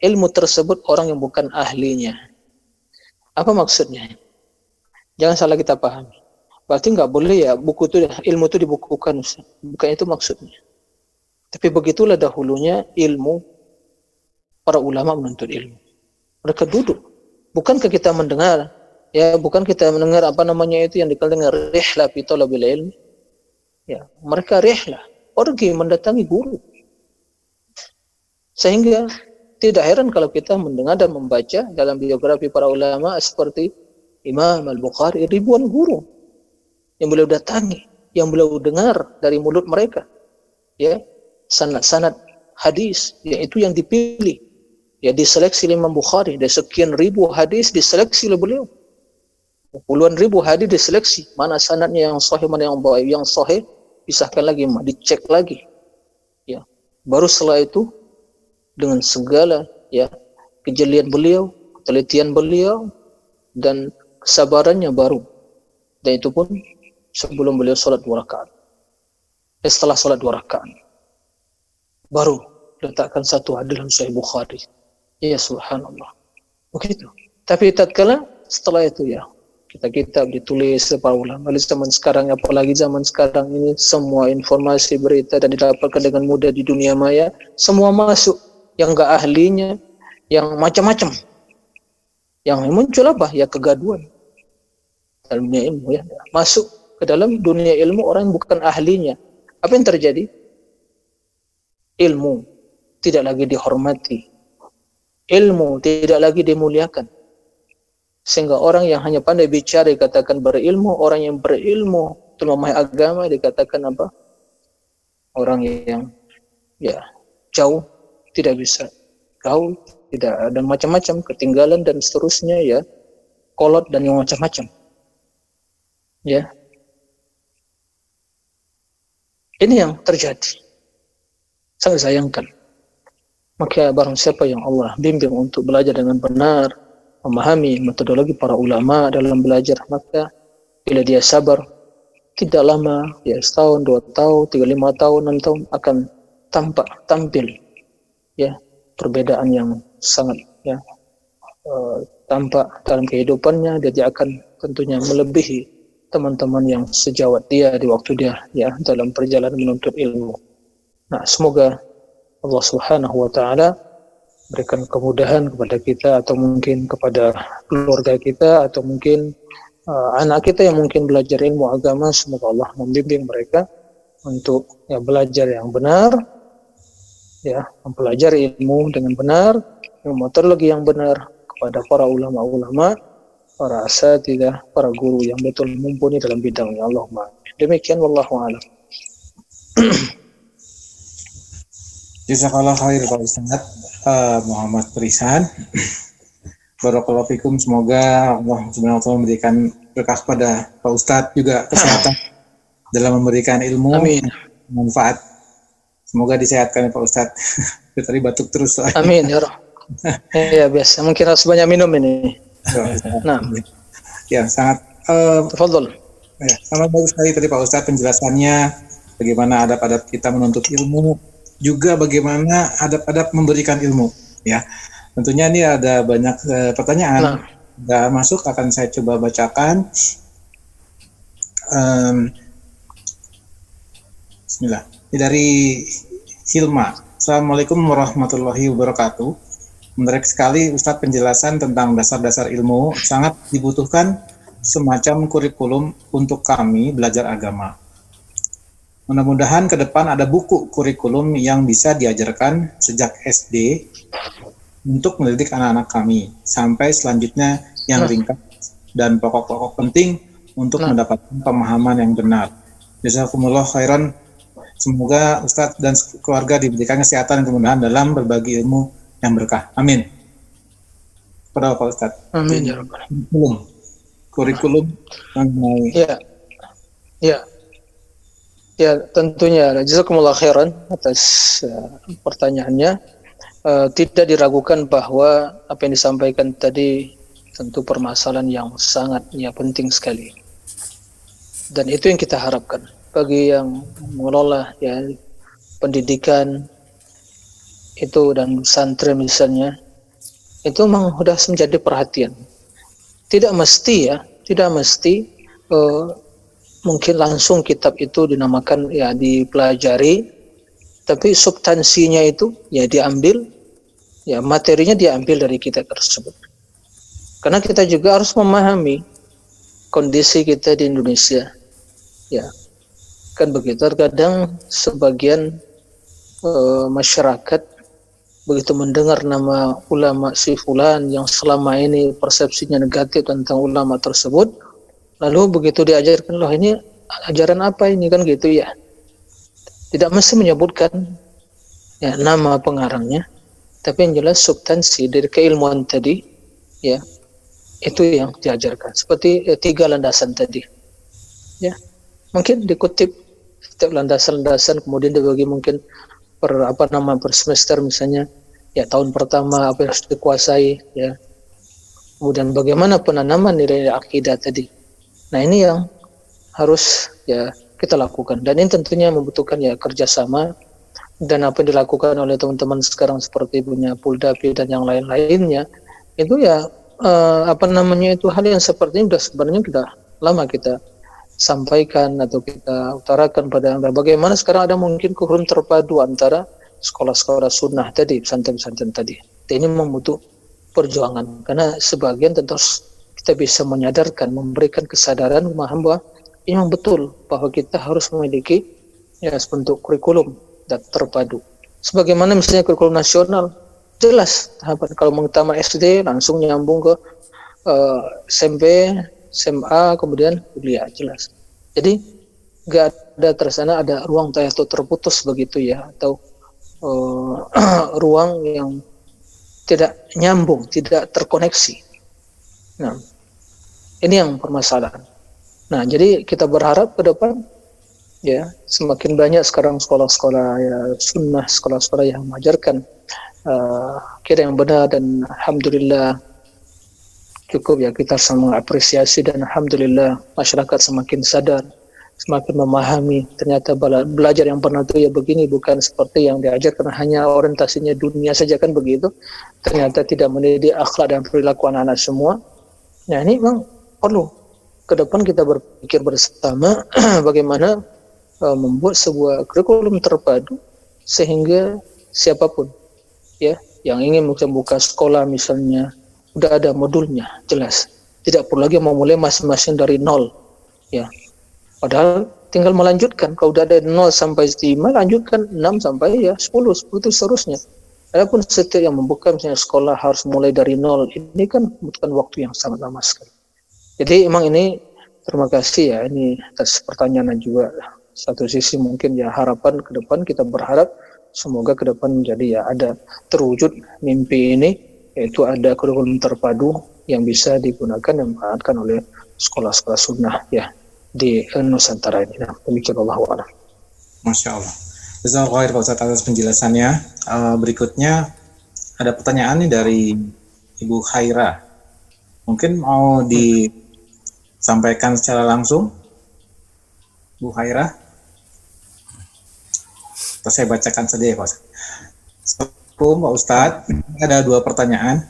ilmu tersebut orang yang bukan ahlinya apa maksudnya? Jangan salah kita pahami. Berarti nggak boleh ya buku itu ilmu itu dibukukan, bukan itu maksudnya. Tapi begitulah dahulunya ilmu para ulama menuntut ilmu. Mereka duduk. Bukankah kita mendengar? Ya, bukan kita mendengar apa namanya itu yang dikenal dengan rihlah fi talabil. Ya, mereka rihlah, pergi mendatangi guru. Sehingga tidak heran kalau kita mendengar dan membaca dalam biografi para ulama seperti Imam Al-Bukhari ribuan guru yang beliau datangi, yang beliau dengar dari mulut mereka. Ya, sanad-sanad hadis yaitu yang dipilih. Ya diseleksi oleh Imam Bukhari dari sekian ribu hadis diseleksi oleh beliau. Puluhan ribu hadis diseleksi, mana sanadnya yang sahih, mana yang baik, yang sahih pisahkan lagi, dicek lagi. Ya. Baru setelah itu dengan segala ya kejelian beliau, ketelitian beliau dan kesabarannya baru. Dan itu pun sebelum beliau sholat dua rakaat. Eh, setelah sholat dua rakaat. Baru letakkan satu hadis dalam Sahih Bukhari. Ya subhanallah. Begitu. Tapi tatkala setelah itu ya kita kitab ditulis para ulama zaman sekarang apalagi zaman sekarang ini semua informasi berita dan didapatkan dengan mudah di dunia maya semua masuk yang enggak ahlinya, yang macam-macam. Yang muncul apa? Ya kegaduhan dalam dunia ilmu ya. Masuk ke dalam dunia ilmu orang yang bukan ahlinya. Apa yang terjadi? Ilmu tidak lagi dihormati. Ilmu tidak lagi dimuliakan. Sehingga orang yang hanya pandai bicara dikatakan berilmu, orang yang berilmu itu memahami agama dikatakan apa? Orang yang ya jauh tidak bisa gaul, tidak ada macam-macam ketinggalan dan seterusnya ya, kolot dan yang macam-macam. Ya. Ini yang terjadi. Sangat sayangkan. Maka barang siapa yang Allah bimbing untuk belajar dengan benar, memahami metodologi para ulama dalam belajar, maka bila dia sabar, tidak lama, ya setahun, dua tahun, tiga, lima tahun, enam tahun akan tampak, tampil ya perbedaan yang sangat ya uh, tampak dalam kehidupannya dia akan tentunya melebihi teman-teman yang sejawat dia di waktu dia ya dalam perjalanan menuntut ilmu. Nah, semoga Allah Subhanahu wa taala berikan kemudahan kepada kita atau mungkin kepada keluarga kita atau mungkin uh, anak kita yang mungkin belajar ilmu agama semoga Allah membimbing mereka untuk ya belajar yang benar ya mempelajari ilmu dengan benar, metodologi yang benar kepada para ulama-ulama, para asatidah, para guru yang betul mumpuni dalam bidangnya. Allahumma. Demikian wallahu a'lam. Jazakallah khair Pak Ustaz uh, Muhammad Perisan. Barakallahu fikum. Semoga Allah Subhanahu wa taala memberikan berkah pada Pak Ustadz juga kesehatan dalam memberikan ilmu Amin. manfaat Semoga disehatkan Pak Ustadz. Tadi batuk terus. Amin ya roh. Iya biasa. Mungkin harus banyak minum ini. nah. Ya sangat. Uh. Ya, sangat bagus sekali tadi Pak Ustadz penjelasannya bagaimana adab-adab kita menuntut ilmu, juga bagaimana adab-adab memberikan ilmu. Ya, tentunya ini ada banyak uh, pertanyaan. Nah. Nggak masuk akan saya coba bacakan. Um, Bismillah. Ini dari Hilma. Assalamualaikum warahmatullahi wabarakatuh. Menarik sekali Ustadz penjelasan tentang dasar-dasar ilmu sangat dibutuhkan semacam kurikulum untuk kami belajar agama. Mudah-mudahan ke depan ada buku kurikulum yang bisa diajarkan sejak SD untuk mendidik anak-anak kami sampai selanjutnya yang Nah. ringkas dan pokok-pokok penting untuk Nah. mendapatkan pemahaman yang benar. Jazakumullah khairan. Semoga Ustadz dan keluarga diberikan kesehatan dan kemudahan dalam berbagi ilmu yang berkah. Amin. Pada Pak Ustadz. Amin. Kurikulum. Kurikulum mengenai Ya, ya, ya tentunya. Jazakumullah khairan atas uh, pertanyaannya. Uh, tidak diragukan bahwa apa yang disampaikan tadi tentu permasalahan yang sangat ya penting sekali. Dan itu yang kita harapkan bagi yang mengelola ya pendidikan itu dan santri misalnya itu memang sudah menjadi perhatian tidak mesti ya, tidak mesti eh, mungkin langsung kitab itu dinamakan ya dipelajari, tapi substansinya itu ya diambil, ya materinya diambil dari kitab tersebut. Karena kita juga harus memahami kondisi kita di Indonesia, ya kan begitu. Terkadang sebagian eh, masyarakat begitu mendengar nama ulama si fulan yang selama ini persepsinya negatif tentang ulama tersebut lalu begitu diajarkan loh ini ajaran apa ini? Kan gitu ya. Tidak mesti menyebutkan ya nama pengarangnya. Tapi yang jelas substansi dari keilmuan tadi ya itu yang diajarkan. Seperti eh, tiga landasan tadi ya. Mungkin dikutip setiap landasan-landasan kemudian dibagi mungkin per apa nama per semester misalnya ya tahun pertama apa yang harus dikuasai ya. Kemudian bagaimana penanaman nilai akidah tadi nah ini yang harus ya kita lakukan. Dan ini tentunya membutuhkan ya kerjasama. Dan apa yang dilakukan oleh teman-teman sekarang seperti punya Puldapi dan yang lain-lainnya itu ya eh, apa namanya itu hal yang seperti ini sudah sebenarnya sudah lama kita sampaikan atau kita utarakan pada anda bagaimana sekarang ada mungkin kurikulum terpadu antara sekolah-sekolah sunnah tadi pesantren-pesantren tadi. Ini membutuh perjuangan. Karena sebagian tentu kita bisa menyadarkan memberikan kesadaran bahwa ini memang betul bahwa kita harus memiliki ya bentuk kurikulum dan terpadu. Sebagaimana misalnya kurikulum nasional jelas tahapan. Kalau mengutama SD langsung nyambung ke eh, SMP SMA kemudian kuliah jelas. Jadi nggak ada tersana ada ruang atau terputus begitu ya atau eh, ruang yang tidak nyambung tidak terkoneksi. Nah ini yang permasalahan. Nah jadi kita berharap ke depan ya semakin banyak sekarang sekolah-sekolah ya sunnah sekolah-sekolah yang mengajarkan uh, kira yang benar dan alhamdulillah cukup ya kita harus mengapresiasi dan alhamdulillah masyarakat semakin sadar semakin memahami ternyata bela- belajar yang benar itu ya begini bukan seperti yang diajarkan hanya orientasinya dunia saja kan begitu? Ternyata tidak mendidik akhlak dan perilaku anak-anak semua. Nah ini memang perlu. Ke depan kita berpikir bersama bagaimana uh, membuat sebuah kurikulum terpadu sehingga siapa pun ya yang ingin membuka sekolah misalnya udah ada modulnya jelas. Tidak perlu lagi memulai masing-masing dari nol ya. Padahal tinggal melanjutkan. Kalau udah ada 0 sampai 5 lanjutkan 6 sampai ya 10 10 itu seterusnya. Adapun setiap yang membuka misalnya sekolah harus mulai dari nol ini kan membutuhkan waktu yang sangat lama sekali jadi emang ini terima kasih ya ini atas pertanyaan juga satu sisi mungkin ya harapan ke depan kita berharap semoga ke depan menjadi ya ada terwujud mimpi ini yaitu ada kurikulum terpadu yang bisa digunakan dan dimanfaatkan oleh sekolah-sekolah sunnah ya di Nusantara ini. Nah, demikian Allah wa'ala. Masya Allah. Jazakallah Pak Ustadz atas penjelasannya. Eh, berikutnya ada pertanyaan nih dari Ibu Khaira. Mungkin mau disampaikan secara langsung, Bu Khaira. Atau saya bacakan saja ya Pak. Assalamualaikum Pak Ustadz, ada dua pertanyaan.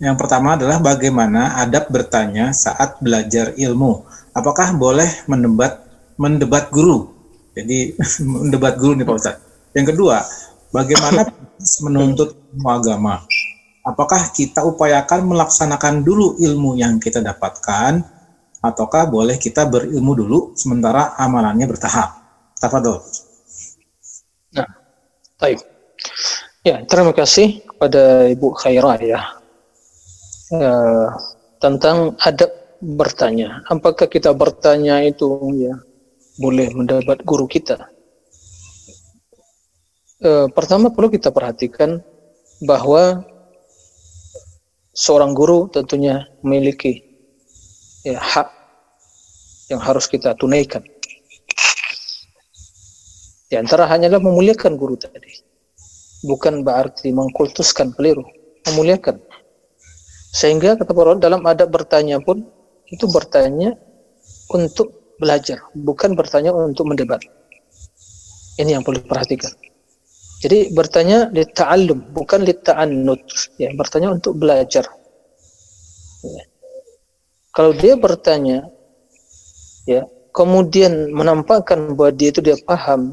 Yang pertama adalah bagaimana adab bertanya saat belajar ilmu. Apakah boleh mendebat mendebat guru? Jadi mendebat guru nih Pak Ustadz. Yang kedua, bagaimana menuntut ilmu agama? Apakah kita upayakan melaksanakan dulu ilmu yang kita dapatkan, ataukah boleh kita berilmu dulu sementara amalannya bertahap? Tafadol. Nah, baik. Ya, terima kasih kepada Ibu Khairah ya. Eh, tentang adab bertanya. Apakah kita bertanya itu ya boleh mendapat guru kita? Eh, pertama perlu kita perhatikan bahwa seorang guru tentunya memiliki ya, hak yang harus kita tunaikan. Di antara hanyalah memuliakan guru tadi. Bukan berarti mengkultuskan keliru, memuliakan. Sehingga kata para dalam adab bertanya pun itu bertanya untuk belajar, bukan bertanya untuk mendebat. Ini yang perlu diperhatikan. Jadi bertanya li ta'allum, bukan li ta'annut. Ya, bertanya untuk belajar. Ya. Kalau dia bertanya, ya, kemudian menampakkan bahwa dia itu dia paham,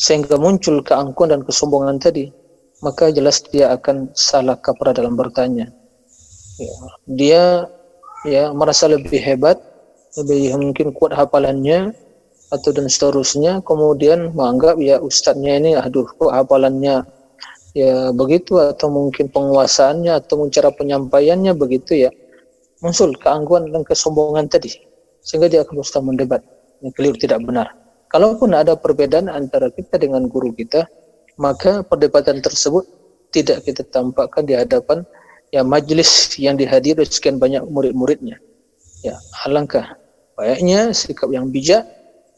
sehingga muncul keangkuhan dan kesombongan tadi, maka jelas dia akan salah kaprah dalam bertanya. Ya, dia ya merasa lebih hebat, lebih mungkin kuat hafalannya, atau dan seterusnya kemudian menganggap ya ustadznya ini aduh kok hafalannya ya begitu atau mungkin penguasaannya atau cara penyampaiannya begitu ya muncul keangguan dan kesombongan tadi sehingga dia akan berusaha mendebat yang keliru tidak benar. Kalaupun ada perbedaan antara kita dengan guru kita maka perdebatan tersebut tidak kita tampakkan di hadapan ya majelis yang dihadiri sekian banyak murid-muridnya. Ya alangkah baiknya sikap yang bijak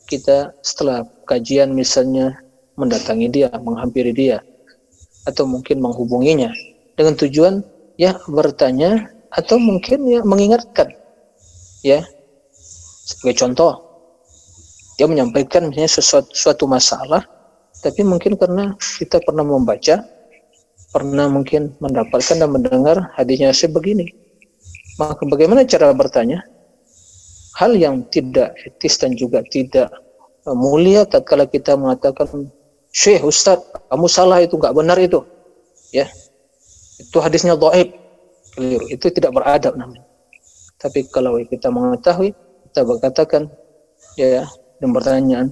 kita setelah kajian misalnya mendatangi dia, menghampiri dia, atau mungkin menghubunginya dengan tujuan ya bertanya atau mungkin ya mengingatkan ya. Sebagai contoh dia menyampaikan misalnya sesuatu suatu masalah tapi mungkin karena kita pernah membaca pernah mungkin mendapatkan dan mendengar hadisnya sebegini. Maka bagaimana cara bertanya? Hal yang tidak etis dan juga tidak uh, mulia tatkala kita mengatakan Syekh Ustaz kamu salah itu nggak benar itu. Ya. Itu hadisnya dhaif keliru. Itu tidak beradab namanya. Tapi kalau kita mengetahui kita berkatakan ya dan pertanyaan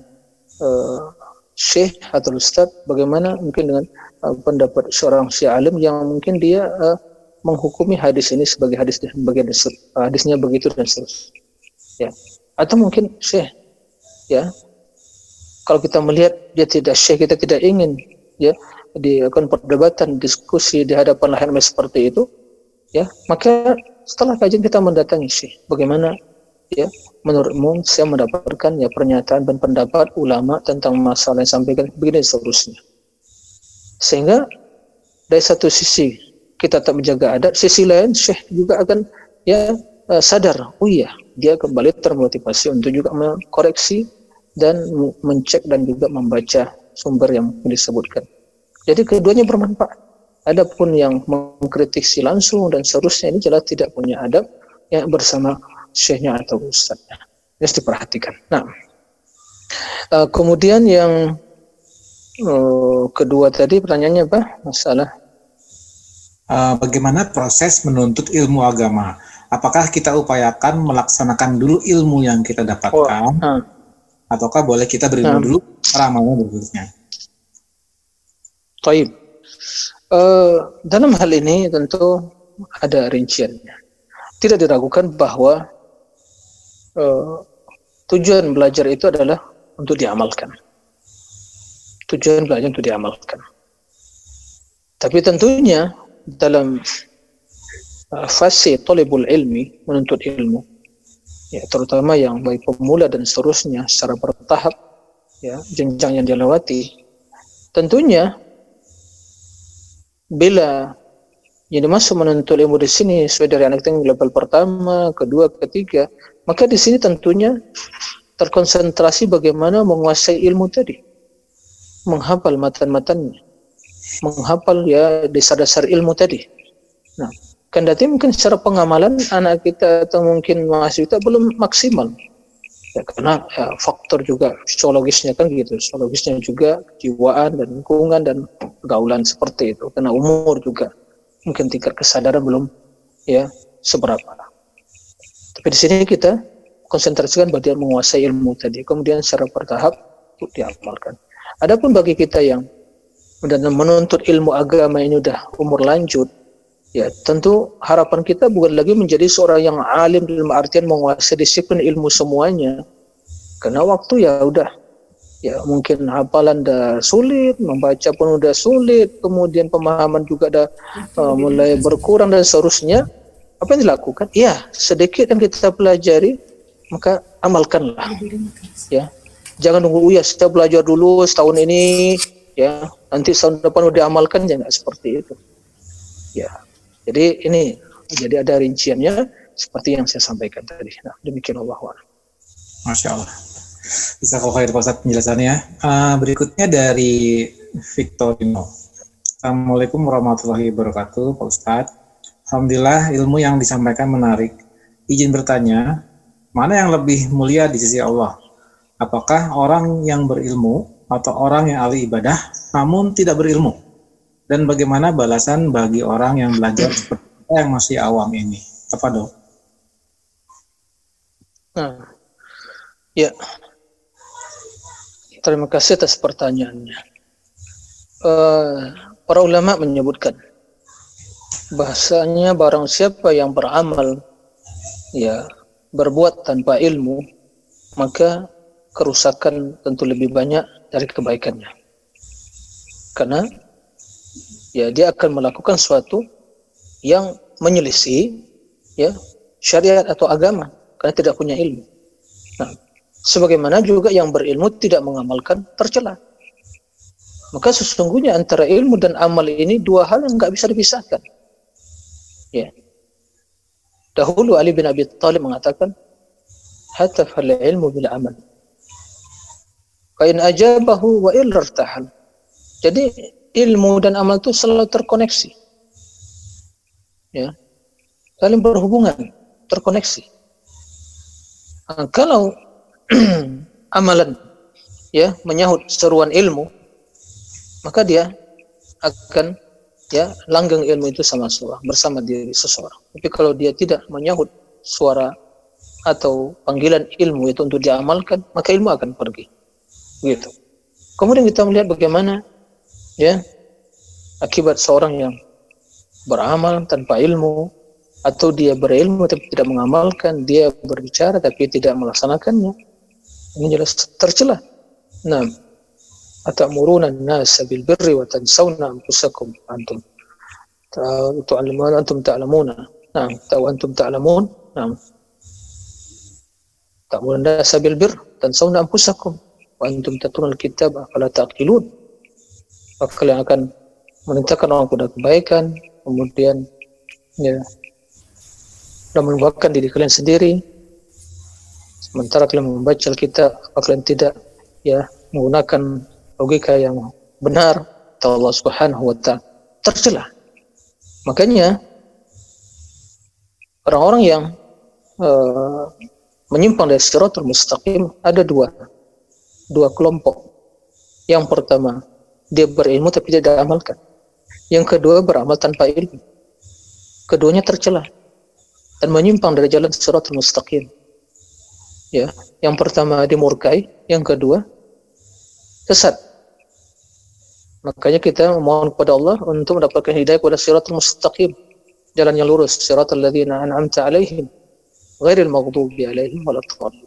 uh, Syekh atau Ustaz bagaimana mungkin dengan uh, pendapat seorang syekh alim yang mungkin dia uh, menghukumi hadis ini sebagai hadis sebagai hadisnya begitu dan seterusnya. Ya. Atau mungkin syekh ya kalau kita melihat dia tidak syekh kita tidak ingin ya di akan perdebatan diskusi di hadapan lahir seperti itu ya maka setelah kajian kita mendatangi syekh bagaimana ya menurutmu saya mendapatkan ya pernyataan dan pendapat ulama tentang masalah yang sampaikan begini seterusnya sehingga dari satu sisi kita tak menjaga adat sisi lain syekh juga akan ya uh, sadar oh iya dia kembali termotivasi untuk juga mengkoreksi dan mencek dan juga membaca sumber yang disebutkan. Jadi keduanya bermanfaat. Adapun yang mengkritisi langsung dan seterusnya ini jelas tidak punya adab yang bersama syekhnya atau ustadznya. Harus diperhatikan. Nah, uh, kemudian yang uh, kedua tadi pertanyaannya apa? Masalah uh, bagaimana proses menuntut ilmu agama? apakah kita upayakan melaksanakan dulu ilmu yang kita dapatkan, oh, uh. ataukah boleh kita berilmu uh. dulu ramalnya berikutnya? Taib. Uh, dalam hal ini tentu ada rinciannya. Tidak diragukan bahwa uh, tujuan belajar itu adalah untuk diamalkan. Tujuan belajar untuk diamalkan. Tapi tentunya dalam Uh, fase tolebul ilmi menuntut ilmu ya terutama yang baik pemula dan seterusnya secara bertahap ya jenjang yang dilewati tentunya bila jadi masuk menuntut ilmu di sini sesuai dari anak tinggi level pertama, kedua, ketiga, maka di sini tentunya terkonsentrasi bagaimana menguasai ilmu tadi. menghafal matan-matannya, menghafal ya dasar-dasar ilmu tadi. Nah, kendati mungkin secara pengamalan anak kita atau mungkin mahasiswa kita belum maksimal. Ya, karena ya, faktor juga psikologisnya kan gitu, psikologisnya juga kejiwaan dan lingkungan dan pergaulan seperti itu. Karena umur juga mungkin tingkat kesadaran belum ya seberapa. Tapi di sini kita konsentrasikan pada menguasai ilmu tadi, kemudian secara bertahap untuk diamalkan. Adapun bagi kita yang dan menuntut ilmu agama ini udah umur lanjut, ya tentu harapan kita bukan lagi menjadi seorang yang alim dalam artian menguasai disiplin ilmu semuanya. Karena waktu ya udah ya mungkin hafalan dah sulit, membaca pun udah sulit, kemudian pemahaman juga dah uh, mulai berkurang dan seterusnya. Apa yang dilakukan? Ya, sedikit yang kita pelajari maka amalkanlah ya jangan nunggu oh ya saya belajar dulu setahun ini ya nanti tahun depan udah amalkan ya nggak seperti itu ya jadi ini jadi ada rinciannya seperti yang saya sampaikan tadi. Nah demikian Allah Masya Allah. Bisa kau khair Pak penjelasannya uh, berikutnya dari Victorino. Assalamualaikum warahmatullahi wabarakatuh Pak Ustadz. Alhamdulillah ilmu yang disampaikan menarik. Izin bertanya mana yang lebih mulia di sisi Allah? Apakah orang yang berilmu atau orang yang ahli ibadah namun tidak berilmu? Dan bagaimana balasan bagi orang yang belajar seperti yang masih awam ini? Apa dok? Nah, ya, terima kasih atas pertanyaannya. Uh, para ulama menyebutkan bahasanya barang siapa yang beramal ya berbuat tanpa ilmu, maka kerusakan tentu lebih banyak dari kebaikannya. Karena ya dia akan melakukan sesuatu yang menyelisih ya syariat atau agama karena tidak punya ilmu. Nah, sebagaimana juga yang berilmu tidak mengamalkan tercela. Maka sesungguhnya antara ilmu dan amal ini dua hal yang nggak bisa dipisahkan. Ya, Dahulu Ali bin Abi Thalib mengatakan, "Hatafal ilmu bil amal." Fa in ajabahu wa illa irtahal. Jadi ilmu dan amal itu selalu terkoneksi. Ya. Saling berhubungan, terkoneksi. Nah, kalau amalan ya menyahut seruan ilmu, maka dia akan ya langgeng ilmu itu sama seorang bersama diri seseorang. Tapi kalau dia tidak menyahut suara atau panggilan ilmu itu untuk diamalkan, maka ilmu akan pergi. Gitu. Kemudian kita melihat bagaimana ya akibat seorang yang beramal tanpa ilmu atau dia berilmu tapi tidak mengamalkan, dia berbicara tapi tidak melaksanakannya. Ini jelas tercela. Nah, atau murunan nas bil birri wa tansawna anfusakum antum. Ta'lamuna antum ta'lamuna. Nah, tahu antum ta'lamun. Nah. Ta'muruna nas bil birri tansawna anfusakum wa antum tatrun al kitab fala taqilun maka kalian akan merintahkan orang pada kebaikan kemudian ya dan melupakan diri kalian sendiri sementara kalian membaca Alkitab kalian tidak ya menggunakan logika yang benar atau Allah Subhanahu wa taala tercela. Makanya orang-orang yang uh, menyimpang dari siratul mustaqim ada dua dua kelompok. Yang pertama, dia berilmu tapi tidak amalkan. Yang kedua, beramal tanpa ilmu. Keduanya tercela dan menyimpang dari jalan siratul mustaqim. Ya, yang pertama dimurkai, yang kedua sesat. Makanya kita mohon kepada Allah untuk mendapatkan hidayah kepada siratul mustaqim, jalan yang lurus, siratal ladzina an'amta alaihim, ghairil maghdubi alaihim waladdallin.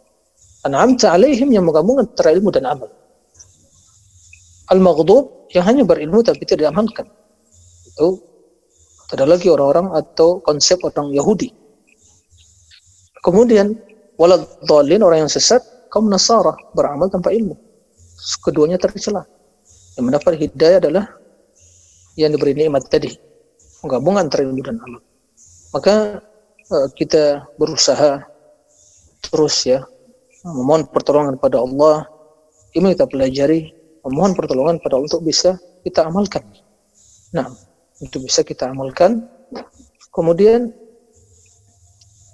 An'amta alaihim yang menggabungkan antara ilmu dan amal. Al-maghdub yang hanya berilmu tapi tidak diamalkan. Itu ada lagi orang-orang atau konsep orang Yahudi. Kemudian waladdallin orang yang sesat kaum Nasara beramal tanpa ilmu. Keduanya tercela yang mendapat hidayah adalah yang diberi nikmat tadi menggabungkan antara ilmu dan amal maka uh, kita berusaha terus ya memohon pertolongan pada Allah ilmu kita pelajari memohon pertolongan pada Allah untuk bisa kita amalkan. Nah, untuk bisa kita amalkan. Kemudian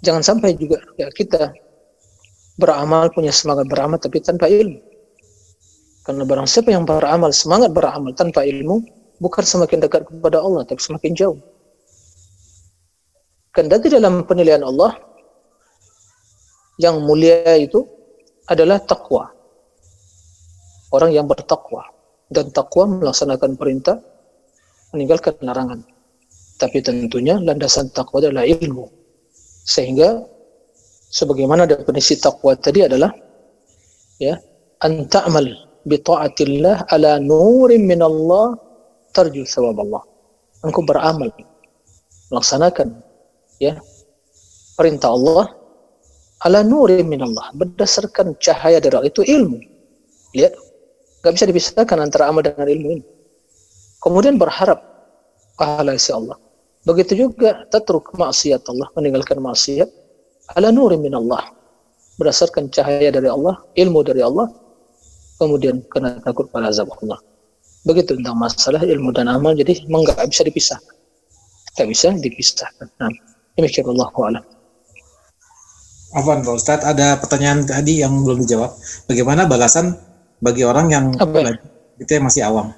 jangan sampai juga ya kita beramal punya semangat beramal tapi tanpa ilmu. Karena barang siapa yang beramal semangat beramal tanpa ilmu bukan semakin dekat kepada Allah tapi semakin jauh. Kendati dalam penilaian Allah yang mulia itu adalah takwa. Orang yang bertakwa dan takwa melaksanakan perintah meninggalkan larangan. Tapi tentunya landasan takwa adalah ilmu. Sehingga sebagaimana definisi takwa tadi adalah ya an ta'mal bi ta'atillah ala nurin min Allah tarju thawab Allah. Engkau beramal melaksanakan ya perintah Allah ala nurin min Allah berdasarkan cahaya dari itu ilmu. Lihat, nggak bisa dipisahkan antara amal dengan ilmu ini. Kemudian berharap pahala si Allah. Begitu juga tatruk maksiat Allah, meninggalkan maksiat. Ala nuri min Allah berdasarkan cahaya dari Allah ilmu dari Allah. Kemudian kena takut pada azab Allah. Begitu tentang masalah ilmu dan amal jadi memang nggak bisa dipisah. Tidak bisa dipisahkan. Nah demikian Allah alam. Afwan Pak Ustadz, ada pertanyaan tadi yang belum dijawab. Bagaimana balasan bagi orang yang Apa? itu yang masih awam?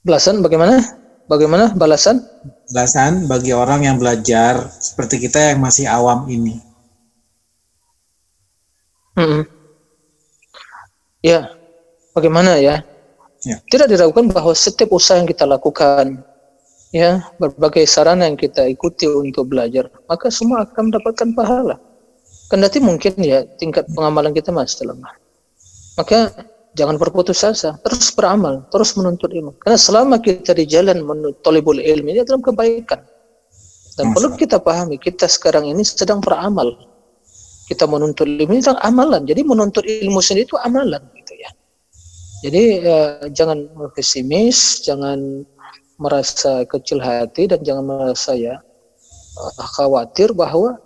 balasan bagaimana bagaimana balasan Balasan bagi orang yang belajar seperti kita yang masih awam ini. Mm-mm. Ya, bagaimana ya? Ya. Tidak diragukan bahwa setiap usaha yang kita lakukan, ya berbagai sarana yang kita ikuti untuk belajar, maka semua akan mendapatkan pahala. Kendati mungkin ya tingkat pengamalan kita masih lemah. Maka jangan berputus asa, terus beramal, terus menuntut ilmu. Karena selama kita di jalan menuntut ilmi ini dalam kebaikan. Dan Masya perlu kita pahami, kita sekarang ini sedang beramal. Kita menuntut ilmu ini amalan. Jadi menuntut ilmu sendiri itu amalan gitu ya. Jadi eh, jangan pesimis, jangan merasa kecil hati dan jangan merasa ya eh, khawatir bahwa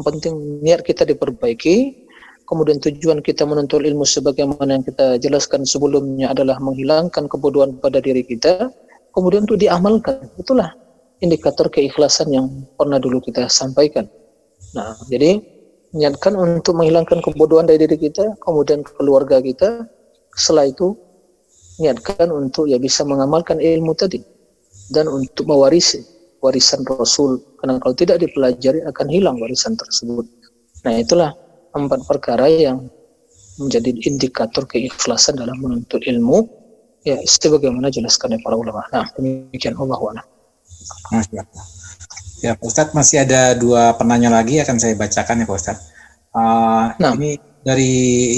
penting niat kita diperbaiki, kemudian tujuan kita menuntut ilmu sebagaimana yang kita jelaskan sebelumnya adalah menghilangkan kebodohan pada diri kita, kemudian untuk diamalkan. Itulah indikator keikhlasan yang pernah dulu kita sampaikan. Nah, jadi niatkan untuk menghilangkan kebodohan dari diri kita, kemudian keluarga kita. Setelah itu niatkan untuk ya bisa mengamalkan ilmu tadi dan untuk mewarisi warisan Rasul. Karena kalau tidak dipelajari akan hilang warisan tersebut. Nah, itulah empat perkara yang menjadi indikator keikhlasan dalam menuntut ilmu ya sebagaimana jelaskan oleh para ulama. Nah, demikian Allah Allah. Ya Pak Ustadz masih ada dua penanya lagi akan saya bacakan ya Pak Ustadz. Uh, Nah. Ini dari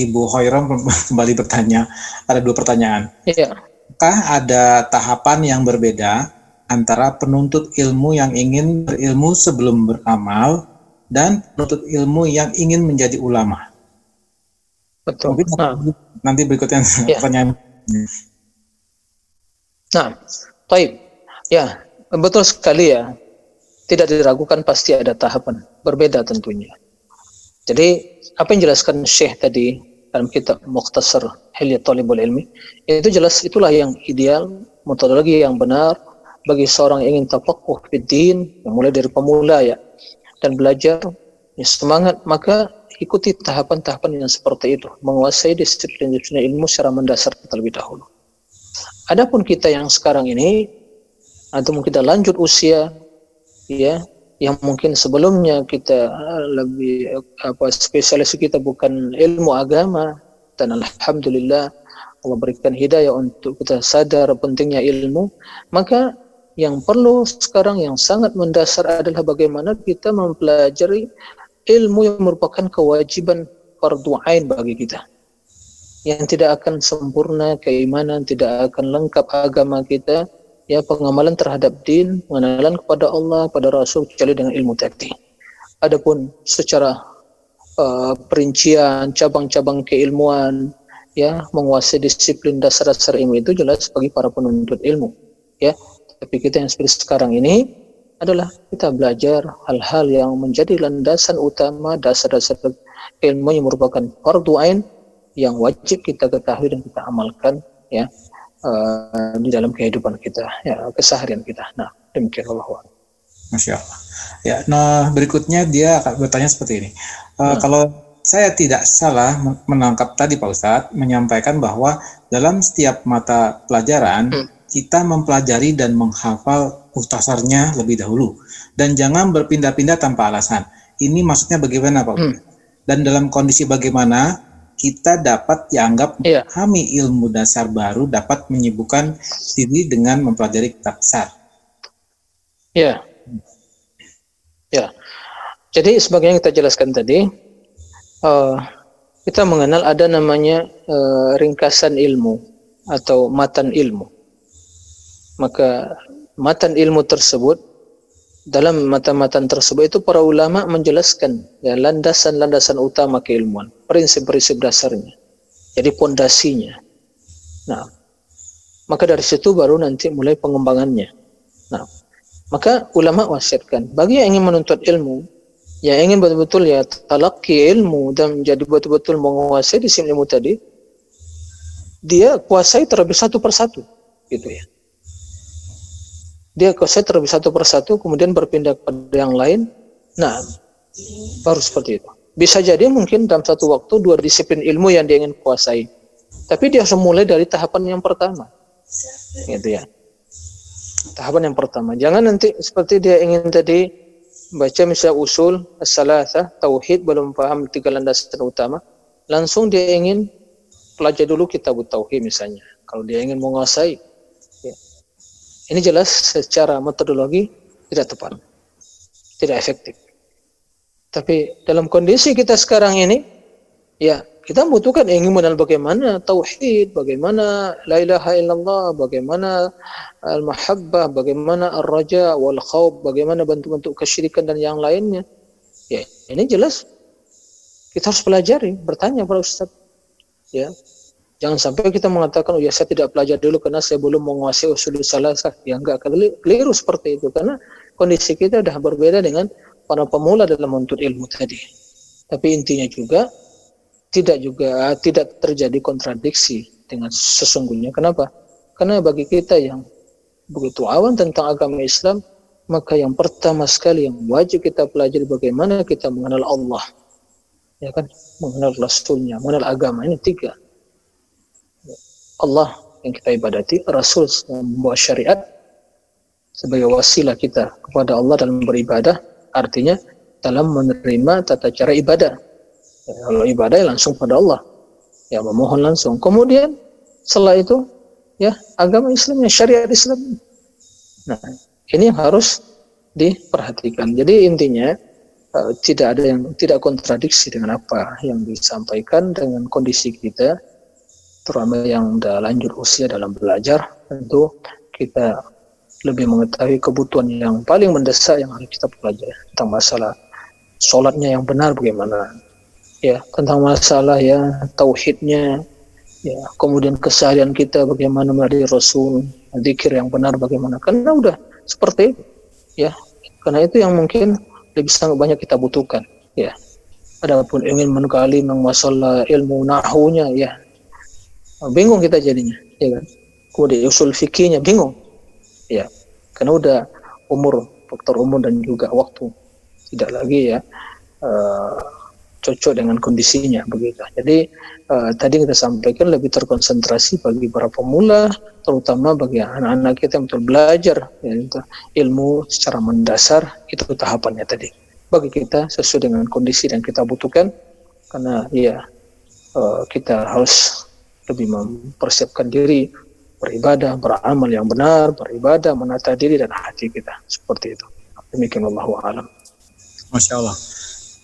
Ibu Hoirom kembali bertanya, ada dua pertanyaan. Ya, Apakah ada tahapan yang berbeda antara penuntut ilmu yang ingin berilmu sebelum beramal dan penuntut ilmu yang ingin menjadi ulama? betul. Mungkin Nah, nanti berikutnya Ya. pertanyaan. Nah, baik. Ya, betul sekali ya. Tidak diragukan pasti ada tahapan. Berbeda tentunya. Jadi, apa yang jelaskan Syekh tadi dalam kitab Mukhtasar Hilyat Talibul Ilmi, itu jelas itulah yang ideal, metodologi yang benar bagi seorang yang ingin tafakuh fiddin, mulai dari pemula ya, dan belajar ya, semangat, maka ikuti tahapan-tahapan yang seperti itu, menguasai disiplin-disiplin ilmu secara mendasar terlebih dahulu. Adapun kita yang sekarang ini atau kita lanjut usia ya yang mungkin sebelumnya kita eh, lebih eh, apa spesialis kita bukan ilmu agama dan alhamdulillah Allah berikan hidayah untuk kita sadar pentingnya ilmu maka yang perlu sekarang yang sangat mendasar adalah bagaimana kita mempelajari ilmu yang merupakan kewajiban fardu bagi kita yang tidak akan sempurna keimanan, tidak akan lengkap agama kita, ya pengamalan terhadap din, pengenalan kepada Allah, pada Rasul kecuali dengan ilmu tadi. Adapun secara uh, perincian cabang-cabang keilmuan, ya menguasai disiplin dasar-dasar ilmu itu jelas bagi para penuntut ilmu, ya. Tapi kita yang seperti sekarang ini adalah kita belajar hal-hal yang menjadi landasan utama dasar-dasar ilmu yang merupakan fardu ain yang wajib kita ketahui dan kita amalkan ya uh, di dalam kehidupan kita ya keseharian kita. Nah, demikian Allah. Masya Allah. Ya, nah berikutnya dia akan bertanya seperti ini. Uh, Hmm. Kalau saya tidak salah men- menangkap tadi Pak Ustadz menyampaikan bahwa dalam setiap mata pelajaran Hmm. Kita mempelajari dan menghafal muhtasarnya lebih dahulu dan jangan berpindah-pindah tanpa alasan. Ini maksudnya bagaimana Pak Hmm. Dan dalam kondisi bagaimana kita dapat dianggap memahami ilmu dasar baru dapat menyibukkan diri dengan mempelajari kitab besar. Ya. Ya. Jadi sebagaimana kita jelaskan tadi, eh, kita mengenal ada namanya eh, ringkasan ilmu atau matan ilmu. Maka matan ilmu tersebut dalam matan-matan tersebut itu para ulama menjelaskan ya landasan-landasan utama keilmuan, prinsip-prinsip dasarnya. Jadi pondasinya. Nah, maka dari situ baru nanti mulai pengembangannya. Nah, maka ulama wasiatkan bagi yang ingin menuntut ilmu, yang ingin betul-betul ya talaki ilmu dan menjadi betul-betul menguasai disiplin ilmu tadi, dia kuasai terlebih satu persatu, gitu ya. Dia kuasai terlebih satu persatu, kemudian berpindah kepada yang lain. Nah, baru seperti itu. Bisa jadi mungkin dalam satu waktu dua disiplin ilmu yang dia ingin kuasai. Tapi dia harus mulai dari tahapan yang pertama. Gitu ya. Tahapan yang pertama. Jangan nanti seperti dia ingin tadi baca misalnya usul, as-salasah, tauhid, belum paham tiga landasan utama. Langsung dia ingin pelajari dulu kitab tauhid misalnya. Kalau dia ingin menguasai. Ini jelas secara metodologi tidak tepat. Tidak efektif. Tapi dalam kondisi kita sekarang ini, ya kita membutuhkan ingin mengenal bagaimana tauhid, bagaimana la ilaha illallah, bagaimana al-mahabbah, bagaimana ar-raja wal khawf, bagaimana bentuk-bentuk kesyirikan dan yang lainnya. Ya, ini jelas kita harus pelajari, bertanya para ustaz. Ya. Jangan sampai kita mengatakan, oh ya saya tidak belajar dulu karena saya belum menguasai usul salasah. Ya enggak, keliru seperti itu. Karena kondisi kita sudah berbeda dengan para pemula dalam menuntut ilmu tadi. Tapi intinya juga tidak juga tidak terjadi kontradiksi dengan sesungguhnya. Kenapa? Karena bagi kita yang begitu awam tentang agama Islam, maka yang pertama sekali yang wajib kita pelajari bagaimana kita mengenal Allah. Ya kan? Mengenal Rasulnya, mengenal agama. Ini tiga. Allah yang kita ibadati, Rasul membawa syariat sebagai wasilah kita kepada Allah dalam beribadah, artinya dalam menerima tata cara ibadah. Ya, kalau ibadah ya langsung pada Allah, ya memohon langsung. Kemudian setelah itu, ya agama Islam, ya syariat Islam. Nah, ini yang harus diperhatikan. Jadi intinya uh, tidak ada yang tidak kontradiksi dengan apa yang disampaikan dengan kondisi kita, terutama yang sudah lanjut usia dalam belajar. Tentu kita lebih mengetahui kebutuhan yang paling mendesak yang harus kita pelajari tentang masalah sholatnya yang benar bagaimana ya tentang masalah ya tauhidnya ya kemudian keseharian kita bagaimana menjadi rasul zikir yang benar bagaimana karena udah seperti itu ya karena itu yang mungkin lebih sangat banyak kita butuhkan ya adapun ingin menggali masalah ilmu nahunya ya bingung kita jadinya ya kan? Kemudian usul fikihnya bingung. Ya karena udah umur faktor umur dan juga waktu. Tidak lagi ya uh, cocok dengan kondisinya begitu. Jadi uh, tadi kita sampaikan lebih terkonsentrasi bagi para pemula terutama bagi anak-anak kita yang belajar ya, ilmu secara mendasar itu tahapannya tadi. Bagi kita sesuai dengan kondisi yang kita butuhkan karena ya uh, kita harus lebih mempersiapkan diri beribadah, beramal yang benar, beribadah, menata diri dan hati kita. Seperti itu. Demikian Allah alam. Masya Allah.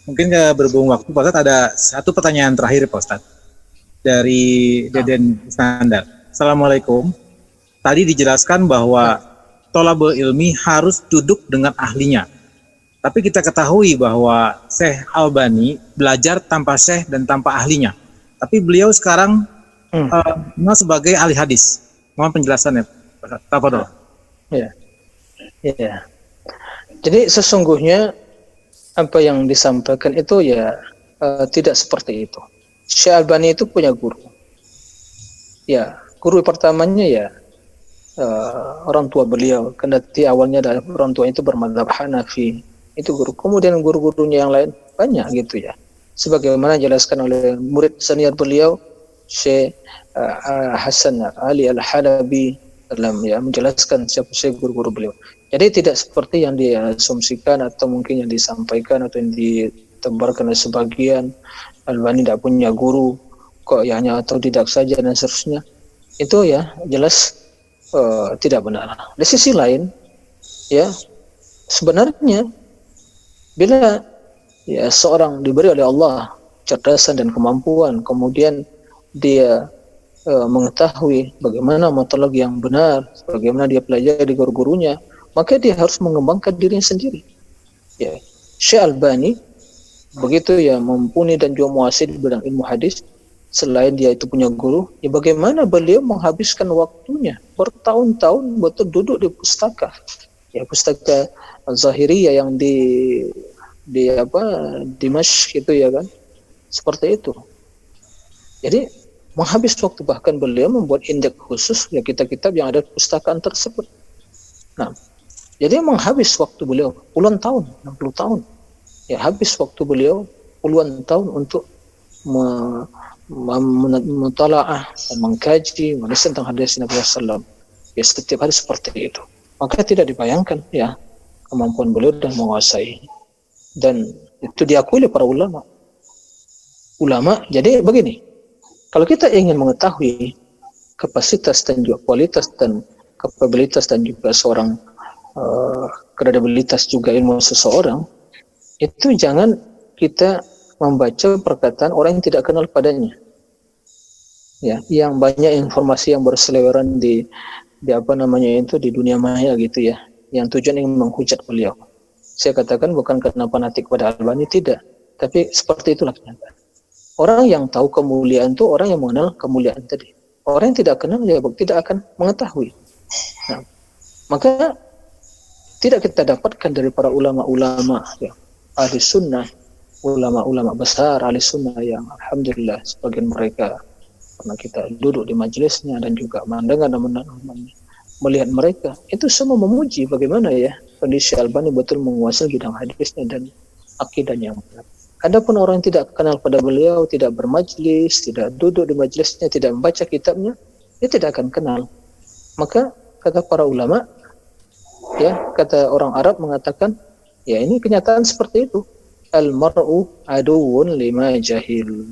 Mungkin ya berhubung waktu, Pak Ustadz, ada satu pertanyaan terakhir, Pak Ustadz. Dari Deden Standar. Assalamualaikum. Tadi dijelaskan bahwa tolabul ilmi harus duduk dengan ahlinya. Tapi kita ketahui bahwa Syekh Albani belajar tanpa Syekh dan tanpa ahlinya. Tapi beliau sekarang hmm. uh, sebagai ahli hadis. Mohon penjelasannya, apa dong? Ya, ya. Jadi sesungguhnya apa yang disampaikan itu ya uh, tidak seperti itu. Syekh Albani itu punya guru. Ya, guru pertamanya ya uh, orang tua beliau. Kendati awalnya dari orang tua itu bermadhab Hanafi. Itu guru. Kemudian guru-gurunya yang lain banyak gitu ya. Sebagaimana jelaskan oleh murid senior beliau, Syekh uh, Hasan Ali Al-Halabi dalam ya menjelaskan siapa siapa guru-guru beliau. Jadi tidak seperti yang diasumsikan atau mungkin yang disampaikan atau yang ditebarkan oleh sebagian Albani tidak punya guru kok ya hanya atau tidak saja dan seterusnya itu ya jelas uh, tidak benar. Di sisi lain ya sebenarnya bila ya seorang diberi oleh Allah cerdasan dan kemampuan kemudian dia e, mengetahui bagaimana metodologi yang benar, bagaimana dia pelajari di guru-gurunya, maka dia harus mengembangkan dirinya sendiri. Ya, Syekh Albani begitu ya mumpuni dan juga muasir di bidang ilmu hadis, selain dia itu punya guru, ya bagaimana beliau menghabiskan waktunya bertahun-tahun betul duduk di pustaka, ya pustaka Zahiriyah yang di di apa Dimash gitu ya kan, seperti itu. Jadi menghabis waktu bahkan beliau membuat indeks khusus ya kitab-kitab yang ada pustakaan tersebut. Nah, jadi menghabis waktu beliau puluhan tahun, 60 tahun. Ya habis waktu beliau puluhan tahun untuk me, dan mengkaji menulis tentang hadis Nabi SAW. Ya setiap hari seperti itu. Maka tidak dibayangkan ya kemampuan beliau dan menguasai. Dan itu diakui oleh para ulama. Ulama, jadi begini, kalau kita ingin mengetahui kapasitas dan juga kualitas dan kapabilitas dan juga seorang uh, kredibilitas juga ilmu seseorang, itu jangan kita membaca perkataan orang yang tidak kenal padanya. Ya, yang banyak informasi yang berseliweran di di apa namanya itu di dunia maya gitu ya, yang tujuan ingin menghujat beliau. Saya katakan bukan karena fanatik pada Albani tidak, tapi seperti itulah kenyataan. Orang yang tahu kemuliaan itu orang yang mengenal kemuliaan tadi. Orang yang tidak kenal ya tidak akan mengetahui. Nah, maka tidak kita dapatkan dari para ulama-ulama ya, ahli sunnah, ulama-ulama besar ahli sunnah yang alhamdulillah sebagian mereka karena kita duduk di majelisnya dan juga mendengar dan melihat mereka itu semua memuji bagaimana ya kondisi Albani betul menguasai bidang hadisnya dan akidahnya yang benar. Adapun orang yang tidak kenal pada beliau, tidak bermajlis, tidak duduk di majlisnya, tidak membaca kitabnya, dia tidak akan kenal. Maka kata para ulama, ya kata orang Arab mengatakan, ya ini kenyataan seperti itu. Al-mar'u aduun lima jahil.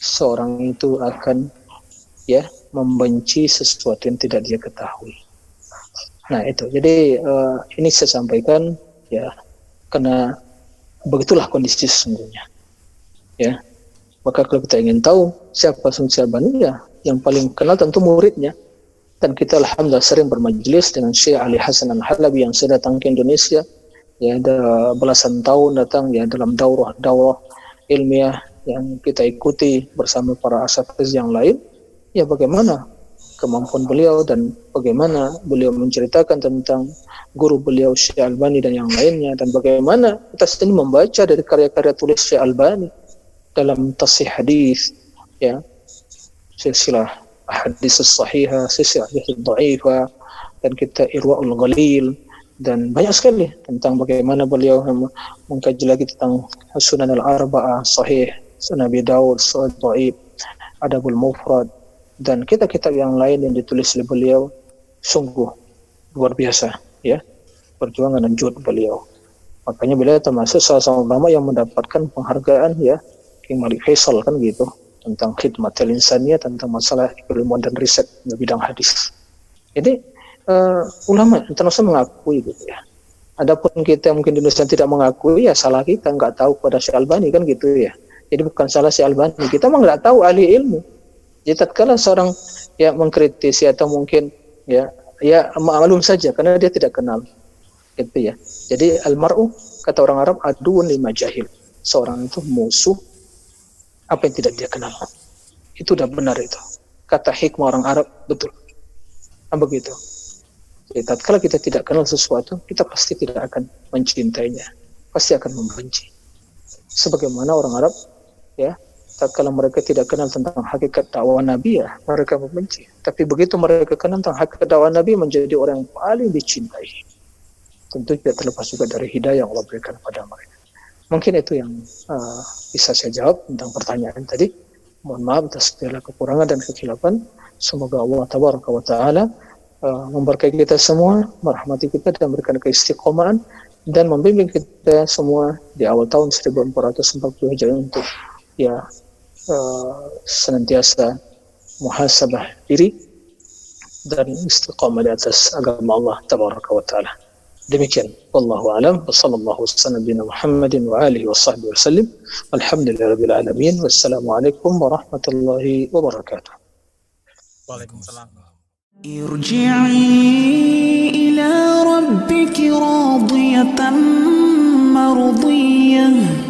Seorang itu akan ya membenci sesuatu yang tidak dia ketahui. Nah itu, jadi uh, ini saya sampaikan ya karena begitulah kondisi sesungguhnya. Ya. Maka kalau kita ingin tahu siapa Sungsi Albani ya yang paling kenal tentu muridnya dan kita alhamdulillah sering bermajelis dengan Syekh Ali Hasan Al Halabi yang sudah datang ke Indonesia ya ada belasan tahun datang ya dalam daurah daurah ilmiah yang kita ikuti bersama para asatiz yang lain. Ya bagaimana kemampuan beliau dan bagaimana beliau menceritakan tentang guru beliau Syekh Albani dan yang lainnya dan bagaimana kita sendiri membaca dari karya-karya tulis Syekh Albani dalam tasih hadis ya. Silsilah hadis sahihah silsilah hadis dhaifah dan kita irwaul ghalil dan banyak sekali tentang bagaimana beliau mengkaji lagi tentang Sunan al-Arba'ah sahih Sunan Abi Dawud Sahih Dhaif Adabul Mufrad dan kitab-kitab yang lain yang ditulis oleh beliau sungguh luar biasa ya perjuangan dan jod beliau makanya beliau termasuk salah satu ulama yang mendapatkan penghargaan ya King Malik Faisal kan gitu tentang khidmat insaniyah tentang masalah ilmuwan dan riset di bidang hadis jadi uh, ulama internasional mengakui gitu ya Adapun kita mungkin di Indonesia tidak mengakui ya salah kita nggak tahu pada Syekh Albani kan gitu ya. Jadi bukan salah Syekh Albani, kita memang nggak tahu ahli ilmu. Jadi tatkala seorang ya mengkritisi atau mungkin ya ya maklum saja karena dia tidak kenal gitu ya. Jadi almaru kata orang Arab aduun lima jahil. Seorang itu musuh apa yang tidak dia kenal. Itu sudah benar itu. Kata hikmah orang Arab betul. Nah, begitu. Jadi tatkala kita tidak kenal sesuatu, kita pasti tidak akan mencintainya. Pasti akan membenci. Sebagaimana orang Arab ya tak kalau mereka tidak kenal tentang hakikat dakwah Nabi ya mereka membenci. Tapi begitu mereka kenal tentang hakikat dakwah Nabi menjadi orang yang paling dicintai. Tentu tidak terlepas juga dari hidayah yang Allah berikan kepada mereka. Mungkin itu yang uh, bisa saya jawab tentang pertanyaan tadi. Mohon maaf atas segala kekurangan dan kekhilapan. Semoga Allah Tabaraka wa Ta'ala uh, memberkahi kita semua, merahmati kita dan memberikan keistiqomahan dan membimbing kita semua di awal tahun 1440 Hijriah untuk ya uh, senantiasa muhasabah diri dan istiqamah di atas agama Allah tabaraka wa taala. Demikian wallahu alam wa sallallahu wasallam bina Muhammadin wa alihi wa sahbihi wasallim. Alhamdulillahirabbil alamin. Wassalamualaikum warahmatullahi wabarakatuh. Waalaikumsalam. ارجعي إلى ربك راضية مرضية